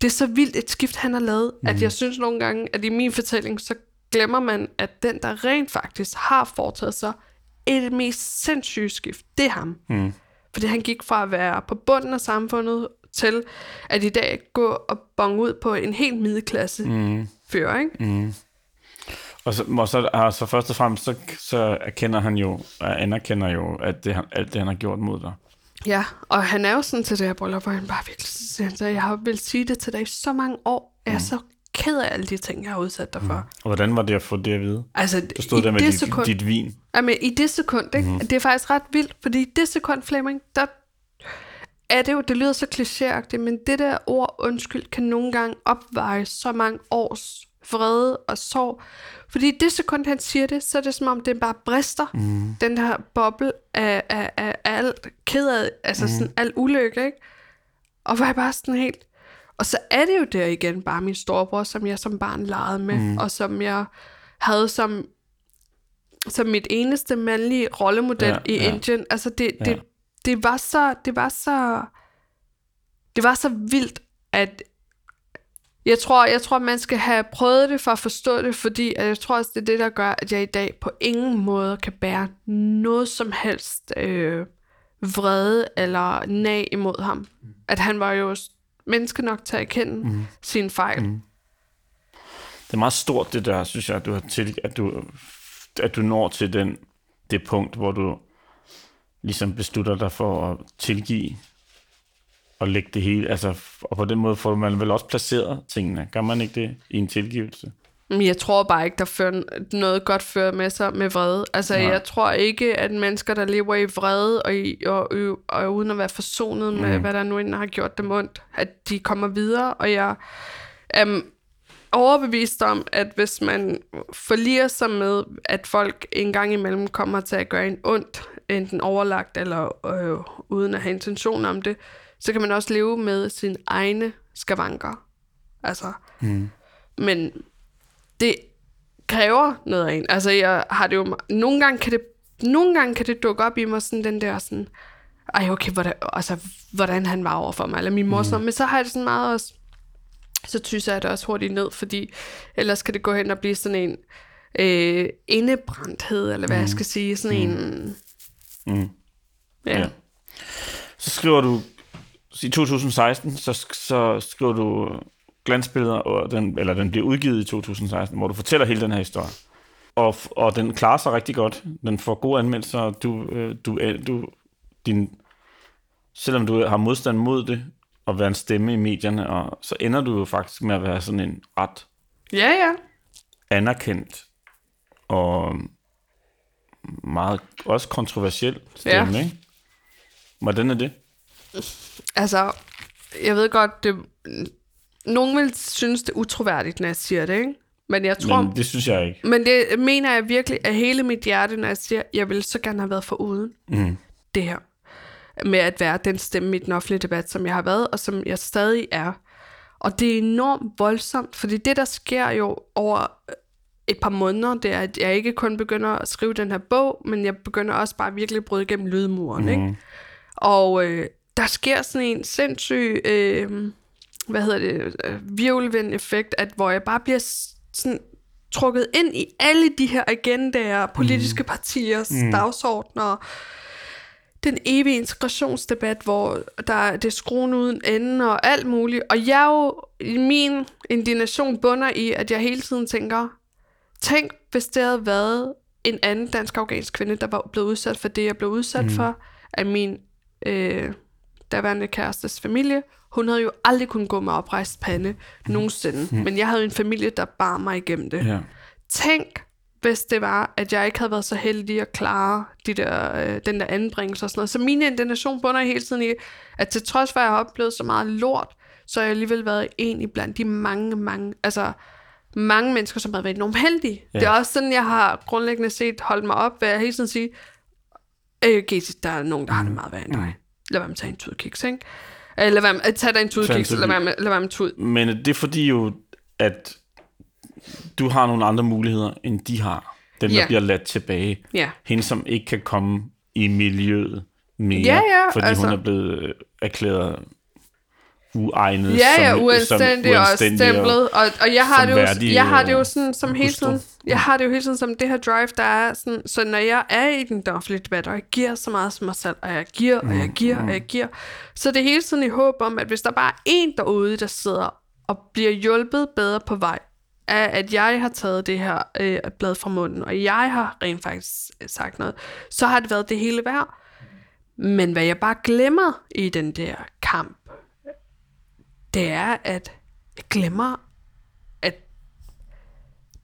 Det er så vildt et skift, han har lavet, mm. at jeg synes nogle gange, at i min fortælling, så glemmer man, at den, der rent faktisk har foretaget sig et mest sindssygt skift, det er ham. Mm. Fordi han gik fra at være på bunden af samfundet til at i dag gå og bonge ud på en helt middelklasse mm. Fyr, ikke? Mm. Og så, og så, altså først og fremmest, så, så erkender han jo, anerkender jo, at det, alt det, han har gjort mod dig. Ja, og han er jo sådan til det her bryllup, hvor han bare virkelig siger, så jeg har vel sige det til dig i så mange år. Jeg er mm. så ked af alle de ting, jeg har udsat dig for. Mm. Og hvordan var det at få det at vide? Altså, du stod der med dit, sekund, dit vin. Jamen, i det sekund, ikke? Mm. det er faktisk ret vildt, fordi i det sekund, Flemming, der er det jo, det lyder så klichéagtigt, men det der ord undskyld kan nogle gange opveje så mange års vrede og sorg. Fordi det sekund, han siger det, så er det som om, det bare brister. Mm. Den her boble af, af, af, af alt ked altså mm. sådan al ulykke, ikke? Og var jeg bare sådan helt... Og så er det jo der igen bare min storebror, som jeg som barn legede med, mm. og som jeg havde som, som mit eneste mandlige rollemodel Ja, i ja. Indien. Altså det, Ja. Det, var så, det var så, det var så vildt, at jeg tror, jeg tror, man skal have prøvet det for at forstå det, fordi at jeg tror også, det er det, der gør, at jeg i dag på ingen måde kan bære noget som helst øh, vrede eller nag imod ham. At han var jo menneske nok til at erkende mm. sin fejl. Mm. Det er meget stort, det der, synes jeg, at du, har til, at du, at du når til den, det punkt, hvor du ligesom beslutter dig for at tilgive og lægge det hele. Altså, og på den måde får man vel også placeret tingene. Gør man ikke det i en tilgivelse? Men jeg tror bare ikke, der fører noget godt fører med sig med vrede. Altså, Nej. Jeg tror ikke, at mennesker, der lever i vrede og, i, og, og, og uden at være forsonet med, Mm. hvad der nu end har gjort dem ondt, at de kommer videre. Og jeg er overbevist om, at hvis man forliger sig med, at folk en gang imellem kommer til at gøre en ondt, enten overlagt eller øh, uden at have intention om det, så kan man også leve med sine egne skavanker. Altså, Mm. men det kræver noget af en. Altså, jeg har det jo... Nogle gange kan det, nogle gange kan det dukke op i mig sådan den der sådan... Ej, okay, hvordan, altså, hvordan han var over for mig, eller min mor, mm. men så har jeg det sådan meget også... Så tyser jeg det også hurtigt ned, fordi ellers kan det gå hen og blive sådan en øh, indebrændthed, eller hvad mm. jeg skal sige, sådan mm. en... Mm. Ja. Ja. Så skriver du, i 2016, så, så skriver du glansbilleder, og den, eller den bliver udgivet i 2016, hvor du fortæller hele den her historie. Og, og den klarer sig rigtig godt. Den får gode anmeldelser, du, øh, du, du, din, selvom du har modstand mod det, og være en stemme i medierne, og så ender du jo faktisk med at være sådan en ret ja, ja. anerkendt og meget også kontroversiel stemme, Ja. ikke? Hvordan er det? Altså, jeg ved godt, det... Nogen vil synes, det er utroværdigt, når jeg siger det, ikke? Men jeg tror... Men det synes jeg ikke. Men det mener jeg virkelig af hele mit hjerte, når jeg siger, at jeg ville så gerne have været for uden Mm. det her. Med at være den stemme i den offentlige debat, som jeg har været, og som jeg stadig er. Og det er enormt voldsomt, fordi det, der sker jo over et par måneder, det er, at jeg ikke kun begynder at skrive den her bog, men jeg begynder også bare virkelig at bryde igennem lydmuren, mm. ikke? Og øh, der sker sådan en sindssyg, øh, hvad hedder det, øh, virvelvind-effekt, at hvor jeg bare bliver sådan trukket ind i alle de her agendaer, politiske partiers mm. dagsordner, den evige integrationsdebat, hvor der er, det skruen uden ende og alt muligt. Og jeg jo, i min indignation bunder i, at jeg hele tiden tænker, tænk, hvis det havde været en anden dansk-afghansk kvinde, der var blevet udsat for det, jeg blev udsat mm. for af min øh, daværende kærestes familie. Hun havde jo aldrig kunnet gå med oprejst pande nogensinde. Mm. Men jeg havde en familie, der bar mig igennem det. Ja. Tænk, hvis det var, at jeg ikke havde været så heldig at klare de der, øh, den der anbringelse og sådan noget. Så min indignation bunder hele tiden i, at til trods for, at jeg har oplevet så meget lort, så har jeg alligevel været en i blandt de mange, mange, altså mange mennesker, som har været enormt heldige. Ja. Det er også sådan, jeg har grundlæggende set holdt mig op, ved at hele tiden sige, øh, Gesi, der er nogen, der har det meget værre end dig. Lad være med at tage en tudkiks, ikke? Øh, Lad være med at tage dig en tudkiks, tudkiks. lad være med, lad være med tud. Men det er fordi jo, at du har nogle andre muligheder, end de har. Dem, der Ja. bliver ladt tilbage. Ja. Hende, som ikke kan komme i miljøet mere, Ja, ja, fordi altså. hun er blevet øh, erklæret uegnet Ja, ja, som, uanstændig og uanstændig stemplet. Og, og jeg har som det jo, jeg har det jo sådan, som hele tiden, jeg har det jo hele tiden som det her drive, der er sådan, så når jeg er i den offentlige debat, og jeg giver så meget som mig selv, og jeg giver, og jeg giver, og jeg giver, så er det hele tiden i håb om, at hvis der bare er en derude, der sidder og bliver hjulpet bedre på vej, af at jeg har taget det her øh, blad fra munden, og jeg har rent faktisk øh, sagt noget, så har det været det hele værd. Men hvad jeg bare glemmer i den der kamp, det er, at jeg glemmer at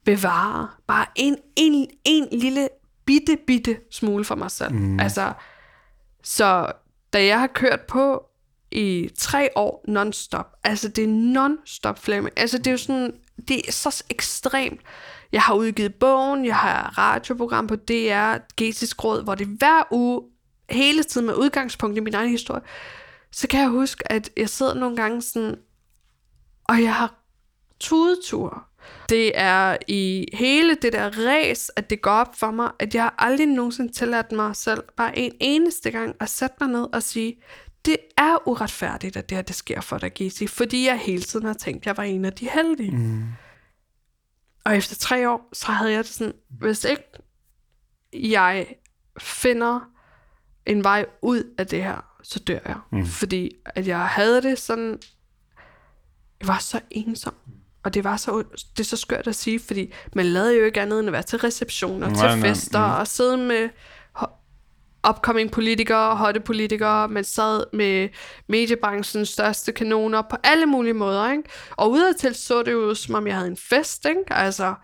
bevare bare en, en, en lille bitte, bitte smule for mig selv. Mm. Altså, så da jeg har kørt på i tre år non-stop, altså det er non-stop flemme, altså det er jo sådan, det er så ekstremt. Jeg har udgivet bogen, jeg har radioprogram på DR, Getisk Råd, hvor det hver uge, hele tiden med udgangspunkt i min egen historie, så kan jeg huske, at jeg sidder nogle gange sådan, og jeg har tudetur. Det er i hele det der res, at det går op for mig, at jeg aldrig nogensinde tilladt mig selv bare en eneste gang at sætte mig ned og sige, det er uretfærdigt, at det her det sker for dig, Gizzy, fordi jeg hele tiden har tænkt, at jeg var en af de heldige. Mm. Og efter tre år, så havde jeg det sådan, hvis ikke jeg finder en vej ud af det her, så dør jeg. Mm. Fordi at jeg havde det sådan, jeg var så ensom. Og det var så, det er så skørt at sige, fordi man lavede jo ikke andet end at være til receptioner, nej, til fester nej, mm. og sidde med upcoming politikere, hotte politikere, man sad med mediebranchens største kanoner på alle mulige måder, ikke? Og udadtil så det jo, som om jeg havde en fest, ikke? Altså,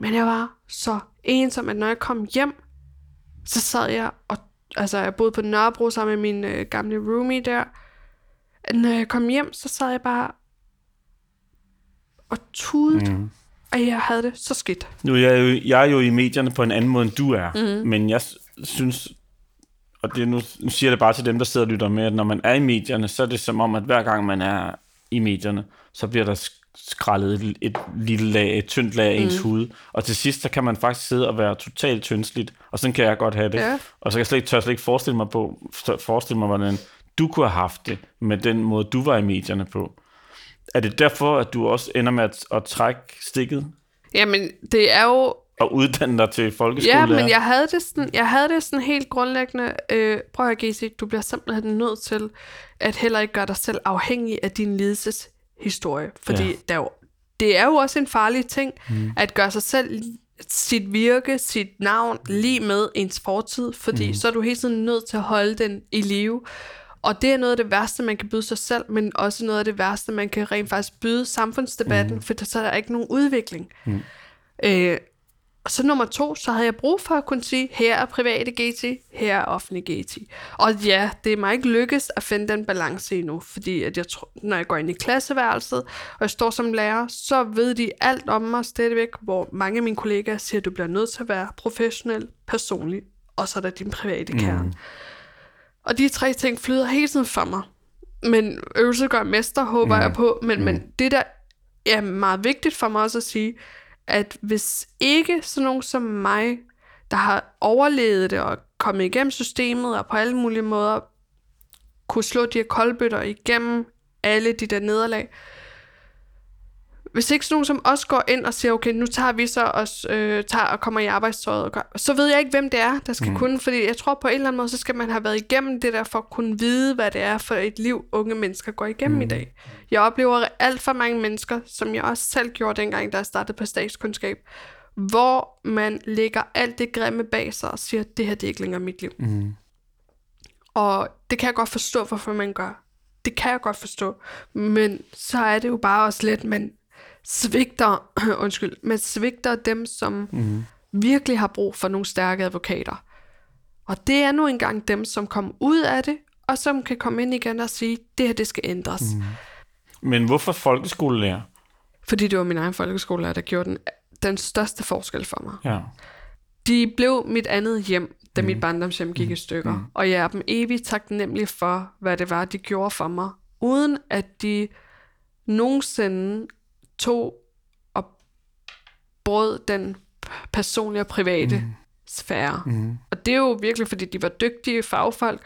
men jeg var så ensom, at når jeg kom hjem, så sad jeg og, altså jeg boede på Nørrebro sammen med min øh, gamle roomie der, når jeg kom hjem, så sad jeg bare og tudede, mm. at jeg havde det så skidt. Nu jeg er jo, jeg er jo i medierne på en anden måde, end du er, mm. men jeg synes, og det, nu, nu siger det bare til dem, der sidder og lytter med, at når man er i medierne, så er det som om, at hver gang man er i medierne, så bliver der skrællet et, et lille lag, et tyndt lag af ens mm. hud. Og til sidst, så kan man faktisk sidde og være totalt tyndsligt, og sådan kan jeg godt have det. Ja. Og så kan jeg slet ikke, tør slet ikke forestille mig, på, forestille mig, hvordan du kunne have haft det med den måde, du var i medierne på. Er det derfor, at du også ender med at, at trække stikket? Jamen, det er jo... Og uddanne dig til folkeskole. Ja, men jeg havde det sådan, jeg havde det sådan helt grundlæggende. Øh, prøv at Gizzy, du bliver simpelthen nødt til at heller ikke gøre dig selv afhængig af din lidelseshistorie. Fordi ja. der er jo, det er jo også en farlig ting, mm. at gøre sig selv sit virke, sit navn lige med ens fortid, fordi mm. så er du helt tiden nødt til at holde den i live. Og det er noget af det værste, man kan byde sig selv, men også noget af det værste, man kan rent faktisk byde samfundsdebatten, mm. for så er der ikke nogen udvikling. Mm. Øh, og så nummer to, så havde jeg brug for at kunne sige, her er private GT, her er offentlig GT. Og ja, det er mig ikke lykkes at finde den balance endnu, fordi at jeg tror, når jeg går ind i klasseværelset, og jeg står som lærer, så ved de alt om mig stadigvæk, hvor mange af mine kollegaer siger, at du bliver nødt til at være professionel, personlig, og så er der din private kerne. Mm. Og de tre ting flyder hele tiden for mig. Men øvelse gør mester, håber mm. jeg på. Men, mm. men det der er meget vigtigt for mig også at sige, at hvis ikke sådan nogen som mig, der har overlevet det og kommet igennem systemet og på alle mulige måder kunne slå de her koldbøtter igennem alle de der nederlag, hvis ikke sådan nogen som os går ind og siger, okay, nu tager vi så os, øh, tager og kommer i arbejdstøjet, og gør, så ved jeg ikke, hvem det er, der skal mm. kunne, fordi jeg tror på en eller anden måde, så skal man have været igennem det der, for at kunne vide, hvad det er for et liv, unge mennesker går igennem mm. i dag. Jeg oplever alt for mange mennesker, som jeg også selv gjorde dengang, da jeg startede på statskundskab, hvor man lægger alt det grimme bag sig og siger, det her det er ikke længere mit liv. Mm. Og det kan jeg godt forstå, hvorfor man gør. Det kan jeg godt forstå. Men så er det jo bare også lidt, man svigter, undskyld, men svigter dem, som mm. virkelig har brug for nogle stærke advokater. Og det er nu engang dem, som kommer ud af det, og som kan komme ind igen og sige, det her, det skal ændres. Mm. Men hvorfor folkeskolelærer? Fordi det var min egen folkeskolelærer, der gjorde den, den største forskel for mig. Ja. De blev mit andet hjem, da mm. mit barndomshjem gik mm. i stykker. Mm. Og jeg er dem evigt taknemmelig for, hvad det var, de gjorde for mig, uden at de nogensinde tog og brød den personlige og private mm. sfære. Mm. Og det er jo virkelig, fordi de var dygtige fagfolk,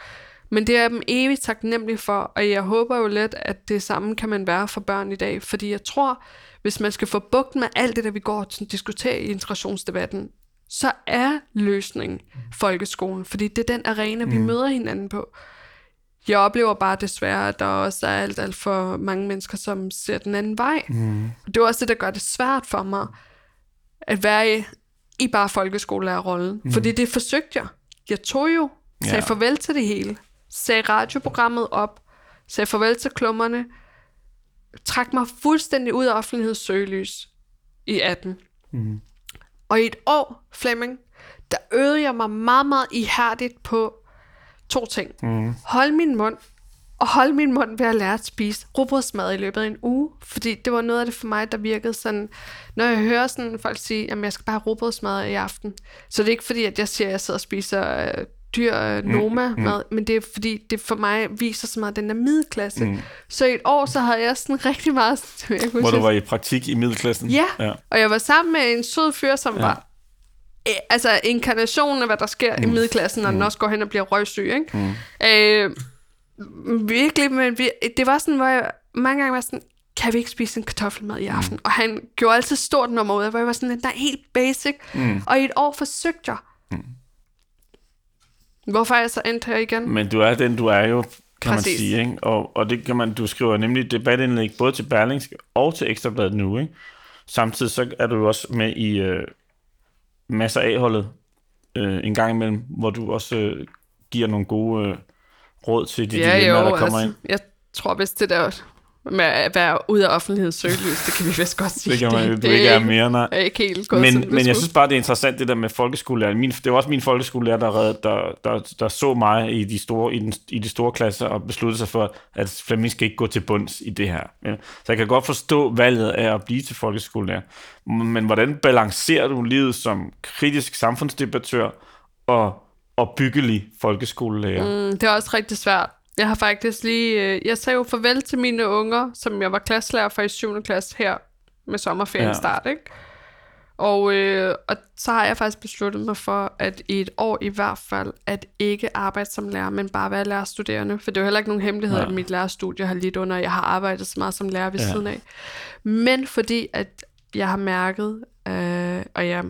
men det er dem evigt taknemmelige for, og jeg håber jo lidt, at det samme kan man være for børn i dag, fordi jeg tror, hvis man skal få bugt med alt det, der vi går og diskuterer i integrationsdebatten, så er løsningen folkeskolen, fordi det er den arena, mm. vi møder hinanden på. Jeg oplever bare desværre, at der også er alt, alt for mange mennesker, som ser den anden vej. Mm. Det er også det, der gør det svært for mig, at være i, i bare folkeskolelærerrollen. Mm. Fordi det forsøgte jeg. Jeg tog jo, sagde ja. farvel til det hele, sagde radioprogrammet op, sagde farvel til klummerne, trak mig fuldstændig ud af offentlighedens søgelys i 18. Mm. Og i et år, Flemming, der øvede jeg mig meget, meget ihærdigt på to ting. Mm. Hold min mund, og hold min mund ved at lære at spise rugbrødsmad i løbet af en uge. Fordi det var noget af det for mig, der virkede sådan, når jeg hører sådan folk sige, at jeg skal bare have rugbrødsmad i aften. Så det er ikke fordi, at jeg siger, at jeg sidder og spiser øh, dyr øh, Noma mm, mad, men det er fordi, det for mig viser så meget den der middelklasse. Mm. Så i et år, så havde jeg sådan rigtig meget... Jeg Hvor du var i praktik i middelklassen. Ja, ja. og jeg var sammen med en sød fyr, som ja. var altså inkarnationen af, hvad der sker mm. i middelklassen, når mm. den også går hen og bliver røgsyg. Ikke? Mm. Øh, virkelig, men vi, det var sådan, hvor jeg mange gange var sådan, kan vi ikke spise en kartoffelmad i aften? Mm. Og han gjorde altid stort nummer ud af, hvor jeg var sådan, der er helt basic. Mm. Og i et år forsøgte jeg. Mm. Hvorfor er jeg så endt her igen? Men du er den, du er jo, kan Præcis. man sige. Ikke? Og, og det kan man, du skriver nemlig debatindlæg både til Berlingske og til Ekstrabladet nu. Ikke? Samtidig så er du også med i øh, masser af holdet øh, en gang imellem, hvor du også øh, giver nogle gode øh, råd til de ja, dilemmaer, jo, der kommer altså, ind. jeg tror vist det der med at være ude af offentlighedens søgelys, det kan vi vist godt sige. Det kan man det, du ikke er mere, nej. er ikke helt gået, Men, det men jeg synes bare, det er interessant, det der med folkeskolelærer. Min, det var også min folkeskolelærer, der, red, der, der, der så mig i de, store, i, den, i de store klasser og besluttede sig for, at Flemming skal ikke gå til bunds i det her. Ja. Så jeg kan godt forstå valget af at blive til folkeskolelærer. Men hvordan balancerer du livet som kritisk samfundsdebattør og, og byggelig folkeskolelærer? Mm, det er også rigtig svært. Jeg har faktisk lige... Øh, jeg sagde jo farvel til mine unger, som jeg var klasselærer for i 7. klasse her med sommerferien Ja. start, ikke? Og, øh, og så har jeg faktisk besluttet mig for, at i et år i hvert fald, at ikke arbejde som lærer, men bare være lærerstuderende. For det er jo heller ikke nogen hemmelighed, Ja. at mit lærerstudie har lidt under, jeg har arbejdet så meget som lærer ved Ja. ja. siden af. Men fordi, at jeg har mærket, øh, og jeg,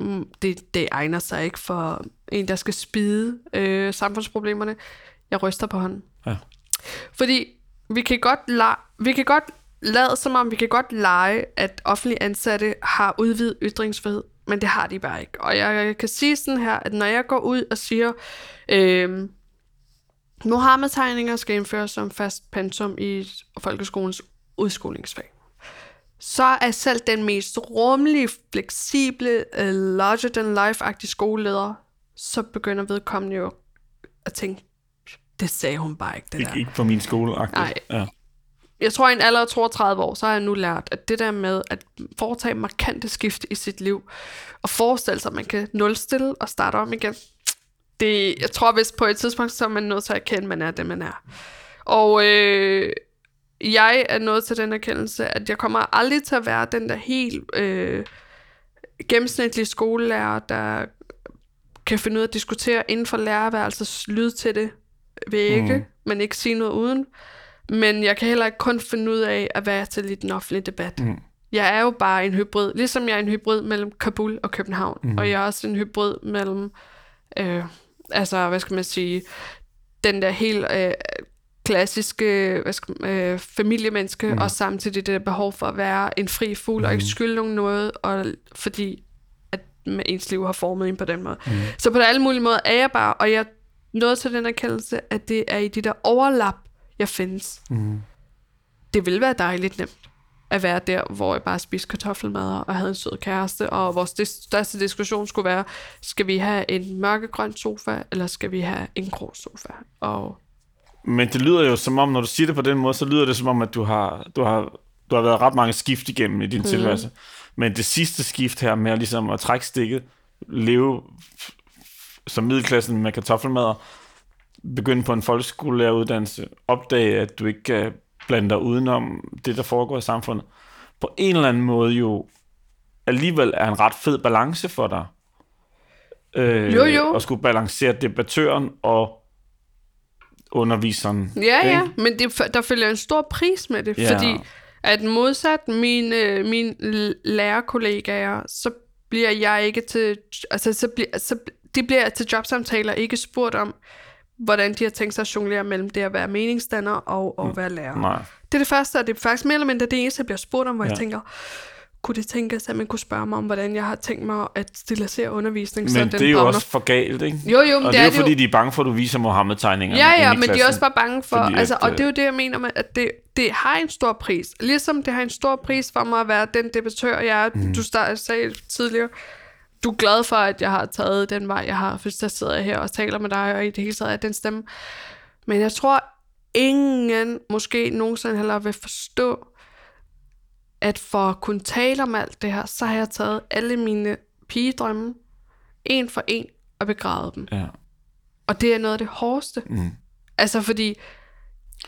mm, det, det egner sig ikke for en, der skal spide øh, samfundsproblemerne, jeg ryster på hånden. Ja. Fordi vi kan godt la- vi kan godt lade som om, vi kan godt lege, at offentlige ansatte har udvidet ytringsfrihed, men det har de bare ikke. Og jeg kan sige sådan her, at når jeg går ud og siger, øh, Mohammed-tegninger skal indføres som fast pensum i folkeskolens udskolingsfag, så er selv den mest rummelige, fleksible, uh, larger-than-life-agtige skoleleder, så begynder vedkommende jo at tænke, det sagde hun bare ikke, det der. Ikke, ikke på min skole. Nej. Ja. Jeg tror, i en alder af 32 år, så har jeg nu lært, at det der med at foretage markante skift i sit liv, og forestille sig, at man kan nulstille og starte om igen, det, jeg tror, hvis på et tidspunkt, så er man nødt til at erkende, at man er det, man er. Og øh, jeg er nået til den erkendelse, at jeg kommer aldrig til at være den der helt øh, gennemsnitlige skolelærer, der kan finde ud af at diskutere inden for lærerværelses lyd til det vægge, mm. men ikke sige noget uden. Men jeg kan heller ikke kun finde ud af at være til i den offentlige debat. Mm. Jeg er jo bare en hybrid, ligesom jeg er en hybrid mellem Kabul og København. Mm. Og jeg er også en hybrid mellem, øh, altså hvad skal man sige, den der helt øh, klassiske hvad skal, øh, familiemenneske, mm. og samtidig det der behov for at være en fri fugl, mm. og ikke skylde nogen noget, og fordi at ens liv har formet en på den måde. Mm. Så på alle mulige måder er jeg bare, og jeg nået til den erkendelse, at det er i de der overlap, jeg findes. Mm. Det vil være dejligt nemt at være der, hvor jeg bare spiste kartoffelmad og havde en sød kæreste, og vores dis- største diskussion skulle være, skal vi have en mørkegrøn sofa, eller skal vi have en grå sofa? Og Men det lyder jo som om, når du siger det på den måde, så lyder det som om, at du har, du har, du har været ret mange skift igennem i din mm. tilværelse. Men det sidste skift her med at, ligesom at trække stikket, leve som middelklassen med kartoffelmad, begynde på en folkeskolelæreruddannelse, opdage, at du ikke kan blande dig udenom det, der foregår i samfundet, på en eller anden måde jo alligevel er en ret fed balance for dig. Øh, Jo, jo. At skulle balancere debattøren og underviseren. Ja, ja, men det, der følger en stor pris med det, Ja. fordi at modsat mine, mine lærerkollegaer, så bliver jeg ikke til, altså så bliver, så de bliver til jobsamtaler ikke spurgt om, hvordan de har tænkt sig at jonglere mellem det at være meningsdanner og at være lærer. Nej. Det er det første, og det er faktisk mere eller mindre det eneste, jeg bliver spurgt om, hvor ja. Jeg tænker, kunne det tænkes, at man kunne spørge mig om, hvordan jeg har tænkt mig at stilisere undervisning, så Men den det er jo også for galt, ikke? Jo, jo, men og det det er jo fordi, de er bange for, at du viser Mohammed-tegningerne Ja, ja, men de er klassen. også bare bange for, Fordi altså, at, og øh, det er jo det, jeg mener med, at det, det har en stor pris. Ligesom det har en stor pris for mig at være den debattør, jeg er. Mm. Du sagde tidligere, du er glad for, at jeg har taget den vej, jeg har, for der sidder jeg her og taler med dig, og i det hele taget er den stemme. Men jeg tror, ingen måske nogensinde heller vil forstå, at for at kunne tale om alt det her, så har jeg taget alle mine pigedrømme, en for en, og begravet dem. Ja. Og det er noget af det hårdeste. Mm. Altså fordi,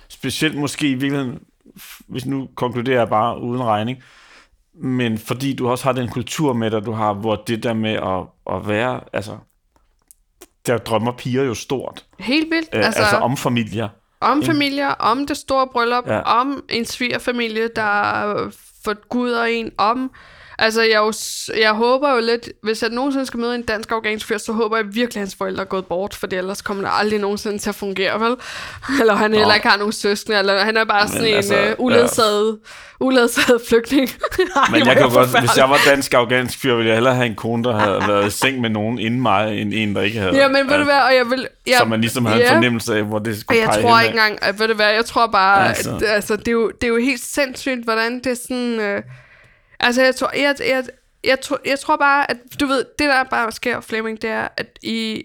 Specielt måske i virkeligheden, hvis nu konkluderer jeg bare uden regning, men fordi du også har den kultur med dig, du har, hvor det der med at, at være, altså, der drømmer piger jo stort. helt vildt, Øh, altså, altså om familier. om familier, om det store bryllup, Ja. ja. om en svigerfamilie, der forguder en, om... Altså, jeg, jo, jeg håber jo lidt, hvis jeg nogensinde skal møde en dansk afghansk fyr, så håber jeg virkelig, at hans forældre er gået bort, for ellers kommer det aldrig nogensinde til at fungere, vel? Eller han heller ikke har nogen søskende, eller han er bare sådan en altså, altså, uh, uledsaget, ja. uledsaget flygtning. Ej, Men jeg kan godt, hvis jeg var dansk-afghansk fyr, ville jeg hellere have en kone, der havde været i seng med nogen inden mig, end en, der ikke havde. Ja, men ved du hvad, og jeg vil... Jeg, Så man ligesom havde ja. en fornemmelse af, hvor det skulle jeg pege tror henad. ikke engang, at, ved du hvad, jeg tror bare, Altså. altså. at altså, det, er jo, det er jo helt sindssygt, hvordan det er sådan... Øh, altså, jeg tror, jeg, jeg, jeg, tror, jeg tror bare, at du ved, det der bare sker, Flemming, det er, at I...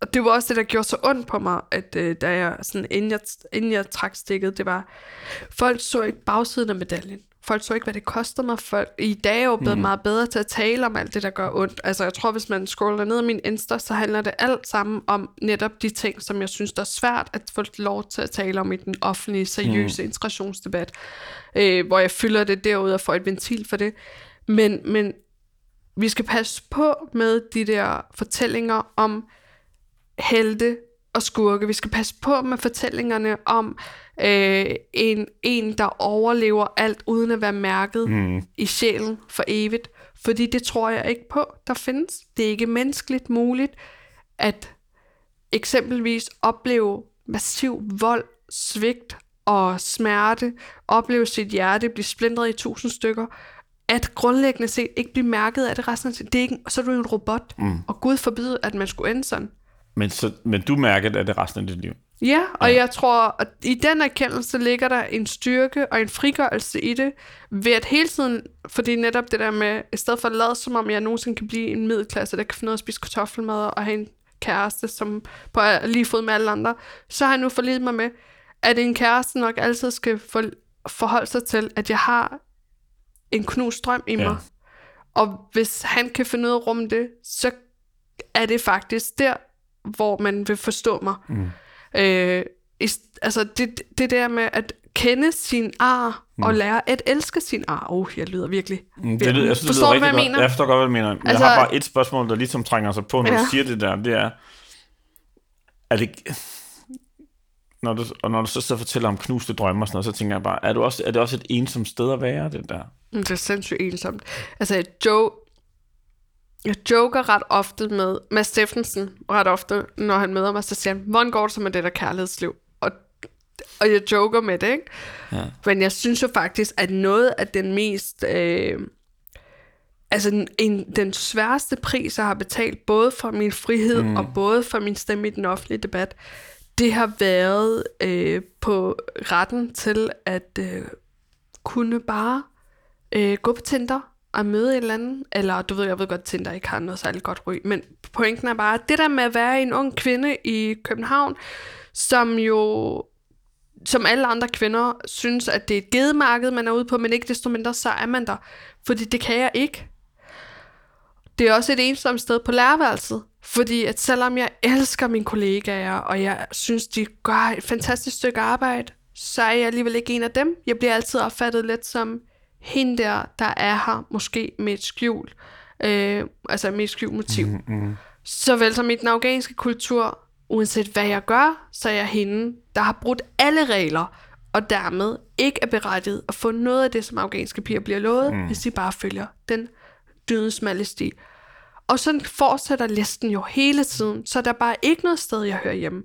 Og det var også det, der gjorde så ondt på mig, at øh, da jeg, sådan, inden, jeg, inden jeg trak stikket, det var, folk så ikke bagsiden af medaljen. Folk så ikke, hvad det koster mig. Folk, I dag er jeg jo blevet mm. meget bedre til at tale om alt det, der gør ondt. Altså, jeg tror, hvis man scroller ned af min Insta, så handler det alt sammen om netop de ting, som jeg synes, der er svært at få lov til at tale om i den offentlige, seriøse mm. integrationsdebat. Øh, hvor jeg fylder det derude og får et ventil for det. Men, men vi skal passe på med de der fortællinger om helte og skurke. Vi skal passe på med fortællingerne om øh, en, en, der overlever alt uden at være mærket mm. i sjælen for evigt. Fordi det tror jeg ikke på, der findes. Det er ikke menneskeligt muligt at eksempelvis opleve massiv vold, svigt og smerte, opleve sit hjerte blive splintret i tusind stykker, at grundlæggende set ikke blive mærket af det resten af tiden. Det er ikke, så er du jo en robot, mm. og Gud forbyde, at man skulle ende sådan. Men, så, men du mærker af det resten af dit liv. Ja, og ja. jeg tror, at i den erkendelse ligger der en styrke og en frigørelse i det, ved at hele tiden, fordi netop det der med, i stedet for at lade som om jeg nogensinde kan blive en middelklasse, der kan finde ud af at spise kartoffelmad og have en kæreste, som på lige fod med alle andre, så har jeg nu forledt mig med, at en kæreste nok altid skal for, forholde sig til, at jeg har en knust drøm i mig. Ja. Og hvis han kan finde ud af at rumme det, så er det faktisk der, hvor man vil forstå mig. Mm. Øh, altså det, det der med at kende sin ar mm. og lære at elske sin ar. Oh, jeg lyder virkelig... Mm, Det, lyder- jeg synes, det Forstår lyder du, hvad jeg godt. mener? Jeg forstår godt, hvad du mener. Altså, jeg har bare et spørgsmål, der ligesom trænger sig på, når ja. du siger det der. Det er, er det, når du, og når du så sidder og fortæller om knuste drømme og sådan noget, så tænker jeg bare, er, du også, er det også et ensomt sted at være, det der? Mm, Det er sindssygt ensomt. Altså, jeg, jo, jeg joker ret ofte med Mads Steffensen, ret ofte, når han møder mig, så siger han, hvordan går det så med det der kærlighedsliv? Og, og jeg joker med det, ikke? Ja. Men jeg synes jo faktisk, at noget af den mest... Øh, altså en- en, den sværeste pris, jeg har betalt, både for min frihed mm. og både for min stemme i den offentlige debat, det har været øh, på retten til at øh, kunne bare øh, gå på Tinder at møde en eller anden, eller du ved, jeg ved godt, Tinder ikke har noget særligt godt ryg, men pointen er bare, at det der med at være en ung kvinde i København, som jo som alle andre kvinder synes, at det er et gedemarked, man er ude på, men ikke desto mindre, så er man der. Fordi det kan jeg ikke. Det er også et ensomt sted på lærerværelset. Fordi at selvom jeg elsker mine kollegaer, og jeg synes, de gør et fantastisk stykke arbejde, så er jeg alligevel ikke en af dem. Jeg bliver altid opfattet lidt som hende der, der er her, måske med et skjul. Øh, altså med et skjult motiv. Mm-hmm. Såvel som i den afghanske kultur, uanset hvad jeg gør, så er jeg hende, der har brudt alle regler, og dermed ikke er berettiget at få noget af det, som afghanske piger bliver lovet, mm. hvis de bare følger den dydensmalle sti. Og sådan fortsætter listen jo hele tiden, så der er bare ikke noget sted, jeg hører hjemme.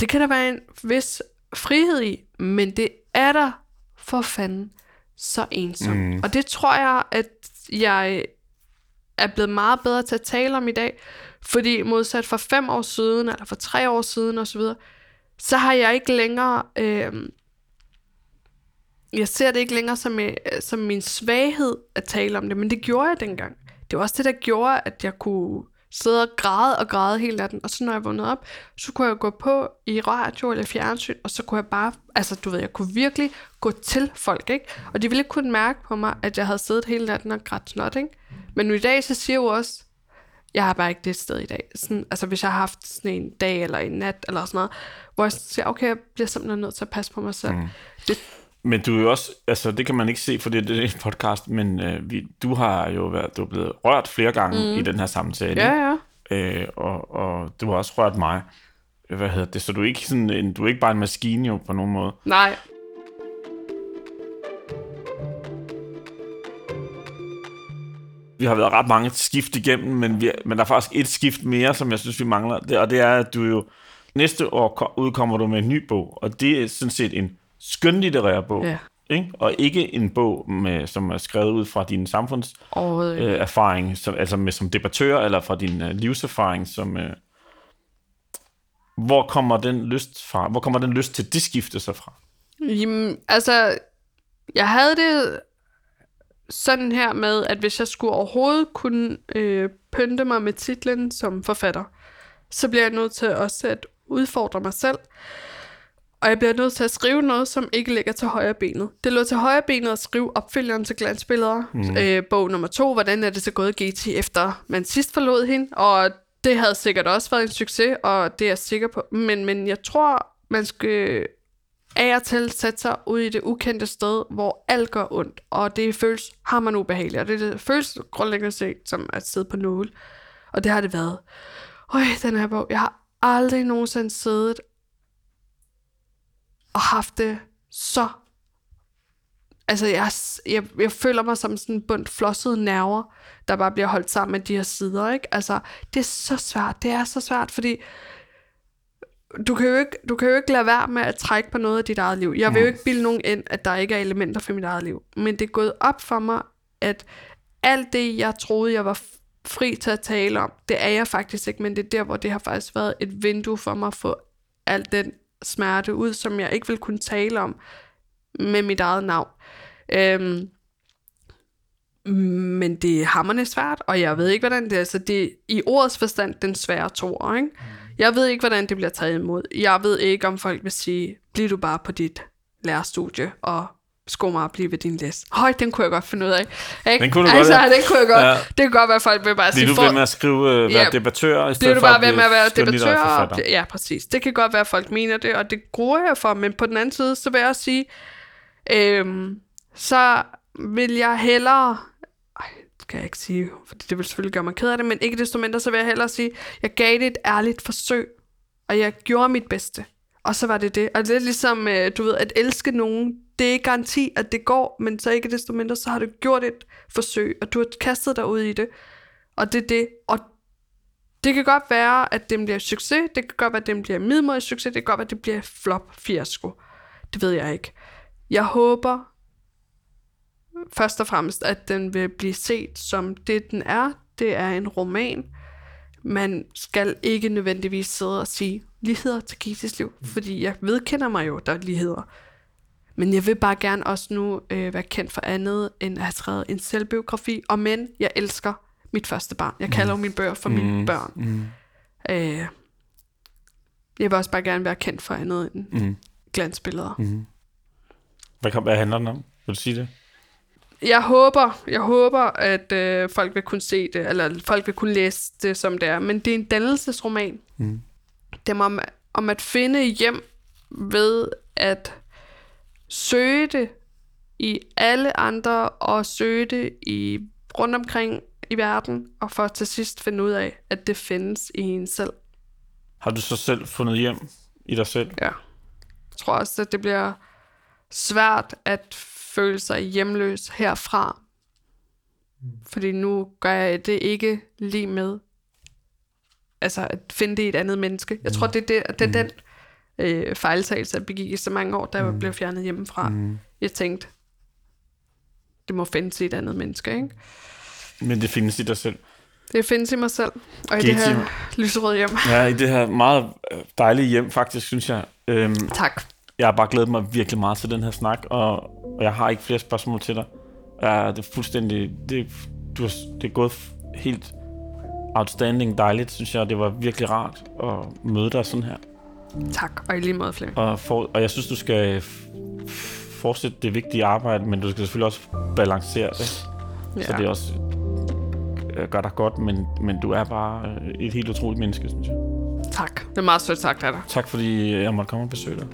Det kan der være en vis frihed i, men det er der for fanden så ensomt. Mm. Og det tror jeg, at jeg er blevet meget bedre til at tale om i dag, fordi modsat for fem år siden, eller for tre år siden osv., så har jeg ikke længere... Øh, jeg ser det ikke længere som, øh, som min svaghed at tale om det, men det gjorde jeg dengang. Det var også det, der gjorde, at jeg kunne sidde og græde og græde hele natten, og så når jeg vågnede op, så kunne jeg gå på i radio eller fjernsyn, og så kunne jeg bare, altså du ved, jeg kunne virkelig gå til folk, ikke? Og de ville ikke kunne mærke på mig, at jeg havde siddet hele natten og grædt snot, ikke? Men nu i dag, så siger jeg jo også, Jeg har bare ikke det sted i dag. Sådan, altså hvis jeg har haft sådan en dag eller en nat eller sådan noget, hvor jeg siger, okay, jeg bliver simpelthen nødt til at passe på mig selv. Mm. Det, Men du er jo også, altså det kan man ikke se, for det, det er en podcast, men øh, vi, du har jo været, du er blevet rørt flere gange mm. i den her samtale. ja, ja. Øh, og, og du har også rørt mig. Hvad hedder det? Så du er ikke, sådan en, du er ikke bare en maskine jo på nogen måde. Nej, Vi har været ret mange skift igennem, men, vi, men der er faktisk et skift mere, som jeg synes, vi mangler. Det, og det er, at du jo næste år ko- udkommer du med en ny bog, og det er sådan set en skønlitterær bog. Ja. Ikke? Og ikke en bog, med, som er skrevet ud fra din samfundserfaring, øh, erfaring, som, altså med, som debattør, eller fra din øh, livserfaring. Som, øh, hvor kommer den lyst fra? Hvor kommer den lyst til det skifte så fra? Jamen, altså, jeg havde det sådan her med, at hvis jeg skulle overhovedet kunne øh, pynte mig med titlen som forfatter, så bliver jeg nødt til også at udfordre mig selv. Og jeg bliver nødt til at skrive noget, som ikke ligger til højre benet. Det lå til højre benet at skrive opfølgeren til glansbilleder. Mm. Øh, bog nummer to, hvordan er det så gået GT efter man sidst forlod hende. Og det havde sikkert også været en succes, og det er jeg sikker på. Men, men jeg tror, man skal af og til sætte sig ud i det ukendte sted, hvor alt gør ondt, og det føles hammerende ubehageligt, og det, det føles grundlæggende set som at sidde på nåle. Og det har det været. Øj, den her bog, jeg har aldrig nogensinde siddet og haft det så... Altså, jeg, jeg, jeg føler mig som sådan en bundt flossede nerver, der bare bliver holdt sammen med de her sider, ikke? Altså, det er så svært, det er så svært, fordi du kan, jo ikke, du kan jo ikke lade være med at trække på noget af dit eget liv. Jeg vil jo ikke bilde nogen ind, at der ikke er elementer for mit eget liv. Men det er gået op for mig, at alt det, jeg troede, jeg var fri til at tale om, det er jeg faktisk ikke, men det er der, hvor det har faktisk været et vindue for mig at få al den smerte ud, som jeg ikke vil kunne tale om med mit eget navn. Øhm, men det er hammerne svært, og jeg ved ikke, hvordan det er. Så det er i ordets forstand den svære tor, ikke? Jeg ved ikke, hvordan det bliver taget imod. Jeg ved ikke, om folk vil sige, bliv du bare på dit lærerstudie, og sko mig at blive ved din læs. Høj, den kunne jeg godt finde ud af. Ikke? Den kunne du godt, altså, ja. den kunne jeg godt. Ja. Det kan godt være, at folk vil bare Bliver sige, du ved med at skrive, øh, være Ja. debattør, i bliver stedet du for bare at ved blive med at være debattør? Og, ja, præcis. Det kan godt være, at folk mener det, og det gruer jeg for. Men på den anden side, så vil jeg også sige, øhm, så vil jeg hellere... Ej, det skal jeg ikke sige, for det vil selvfølgelig gøre mig ked af det, men ikke desto mindre, så vil jeg hellere sige, jeg gav det et ærligt forsøg, og jeg gjorde mit bedste. Og så var det det. Og det er ligesom, øh, du ved, at elske nogen, det er ikke garanti, at det går, men så ikke desto mindre, så har du gjort et forsøg, og du har kastet dig ud i det. Og det er det. Og det kan godt være, at det bliver succes. Det kan godt være, at det bliver middelmådig succes. Det kan godt være, at det bliver flop fiasko. Det ved jeg ikke. Jeg håber først og fremmest, at den vil blive set som det, den er. Det er en roman. Man skal ikke nødvendigvis sidde og sige ligheder til Gittes liv, fordi jeg vedkender mig jo, der er ligheder. Men jeg vil bare gerne også nu øh, være kendt for andet, end at have skrevet en selvbiografi. Og men, jeg elsker mit første barn. Jeg kalder jo mine bøger for mm. mine børn. Mm. Øh, jeg vil også bare gerne være kendt for andet end mm. glansbilleder. Mm. Hvad, kan, hvad handler den om? Vil du sige det? Jeg håber, jeg håber, at øh, folk vil kunne se det, eller folk vil kunne læse det, som det er. Men det er en dannelsesroman. Mm. Det er om, om at finde hjem ved at søge det i alle andre, og søge det i rundt omkring i verden, og for til sidst finde ud af, at det findes i en selv. Har du så selv fundet hjem i dig selv? Ja. Jeg tror også, at det bliver svært at føle sig hjemløs herfra. Fordi nu gør jeg det ikke lige med altså at finde det i et andet menneske. Jeg tror, det er, det, det er den øh, fejltagelse, jeg begik i så mange år, da jeg blev fjernet hjemmefra. Jeg tænkte, det må findes i et andet menneske, ikke? Men det findes i dig selv. Det findes i mig selv, og i det her lyserøde hjem. Ja, i det her meget øh, dejlige hjem, faktisk, synes jeg. Øhm, Tak. Jeg har bare glædet mig virkelig meget til den her snak, og, og jeg har ikke flere spørgsmål til dig. Ja, det er fuldstændig... Det, du har, det er gået helt outstanding dejligt, synes jeg. Det var virkelig rart at møde dig sådan her. Tak, og i lige måde, Flemming. Og, for, og jeg synes, du skal fortsætte det vigtige arbejde, men du skal selvfølgelig også balancere det. Ja. Så det er også øh, gør dig godt, men, men du er bare øh, et helt utroligt menneske, synes jeg. Tak. Det er meget sødt sagt af dig. Tak fordi jeg måtte komme og besøge dig.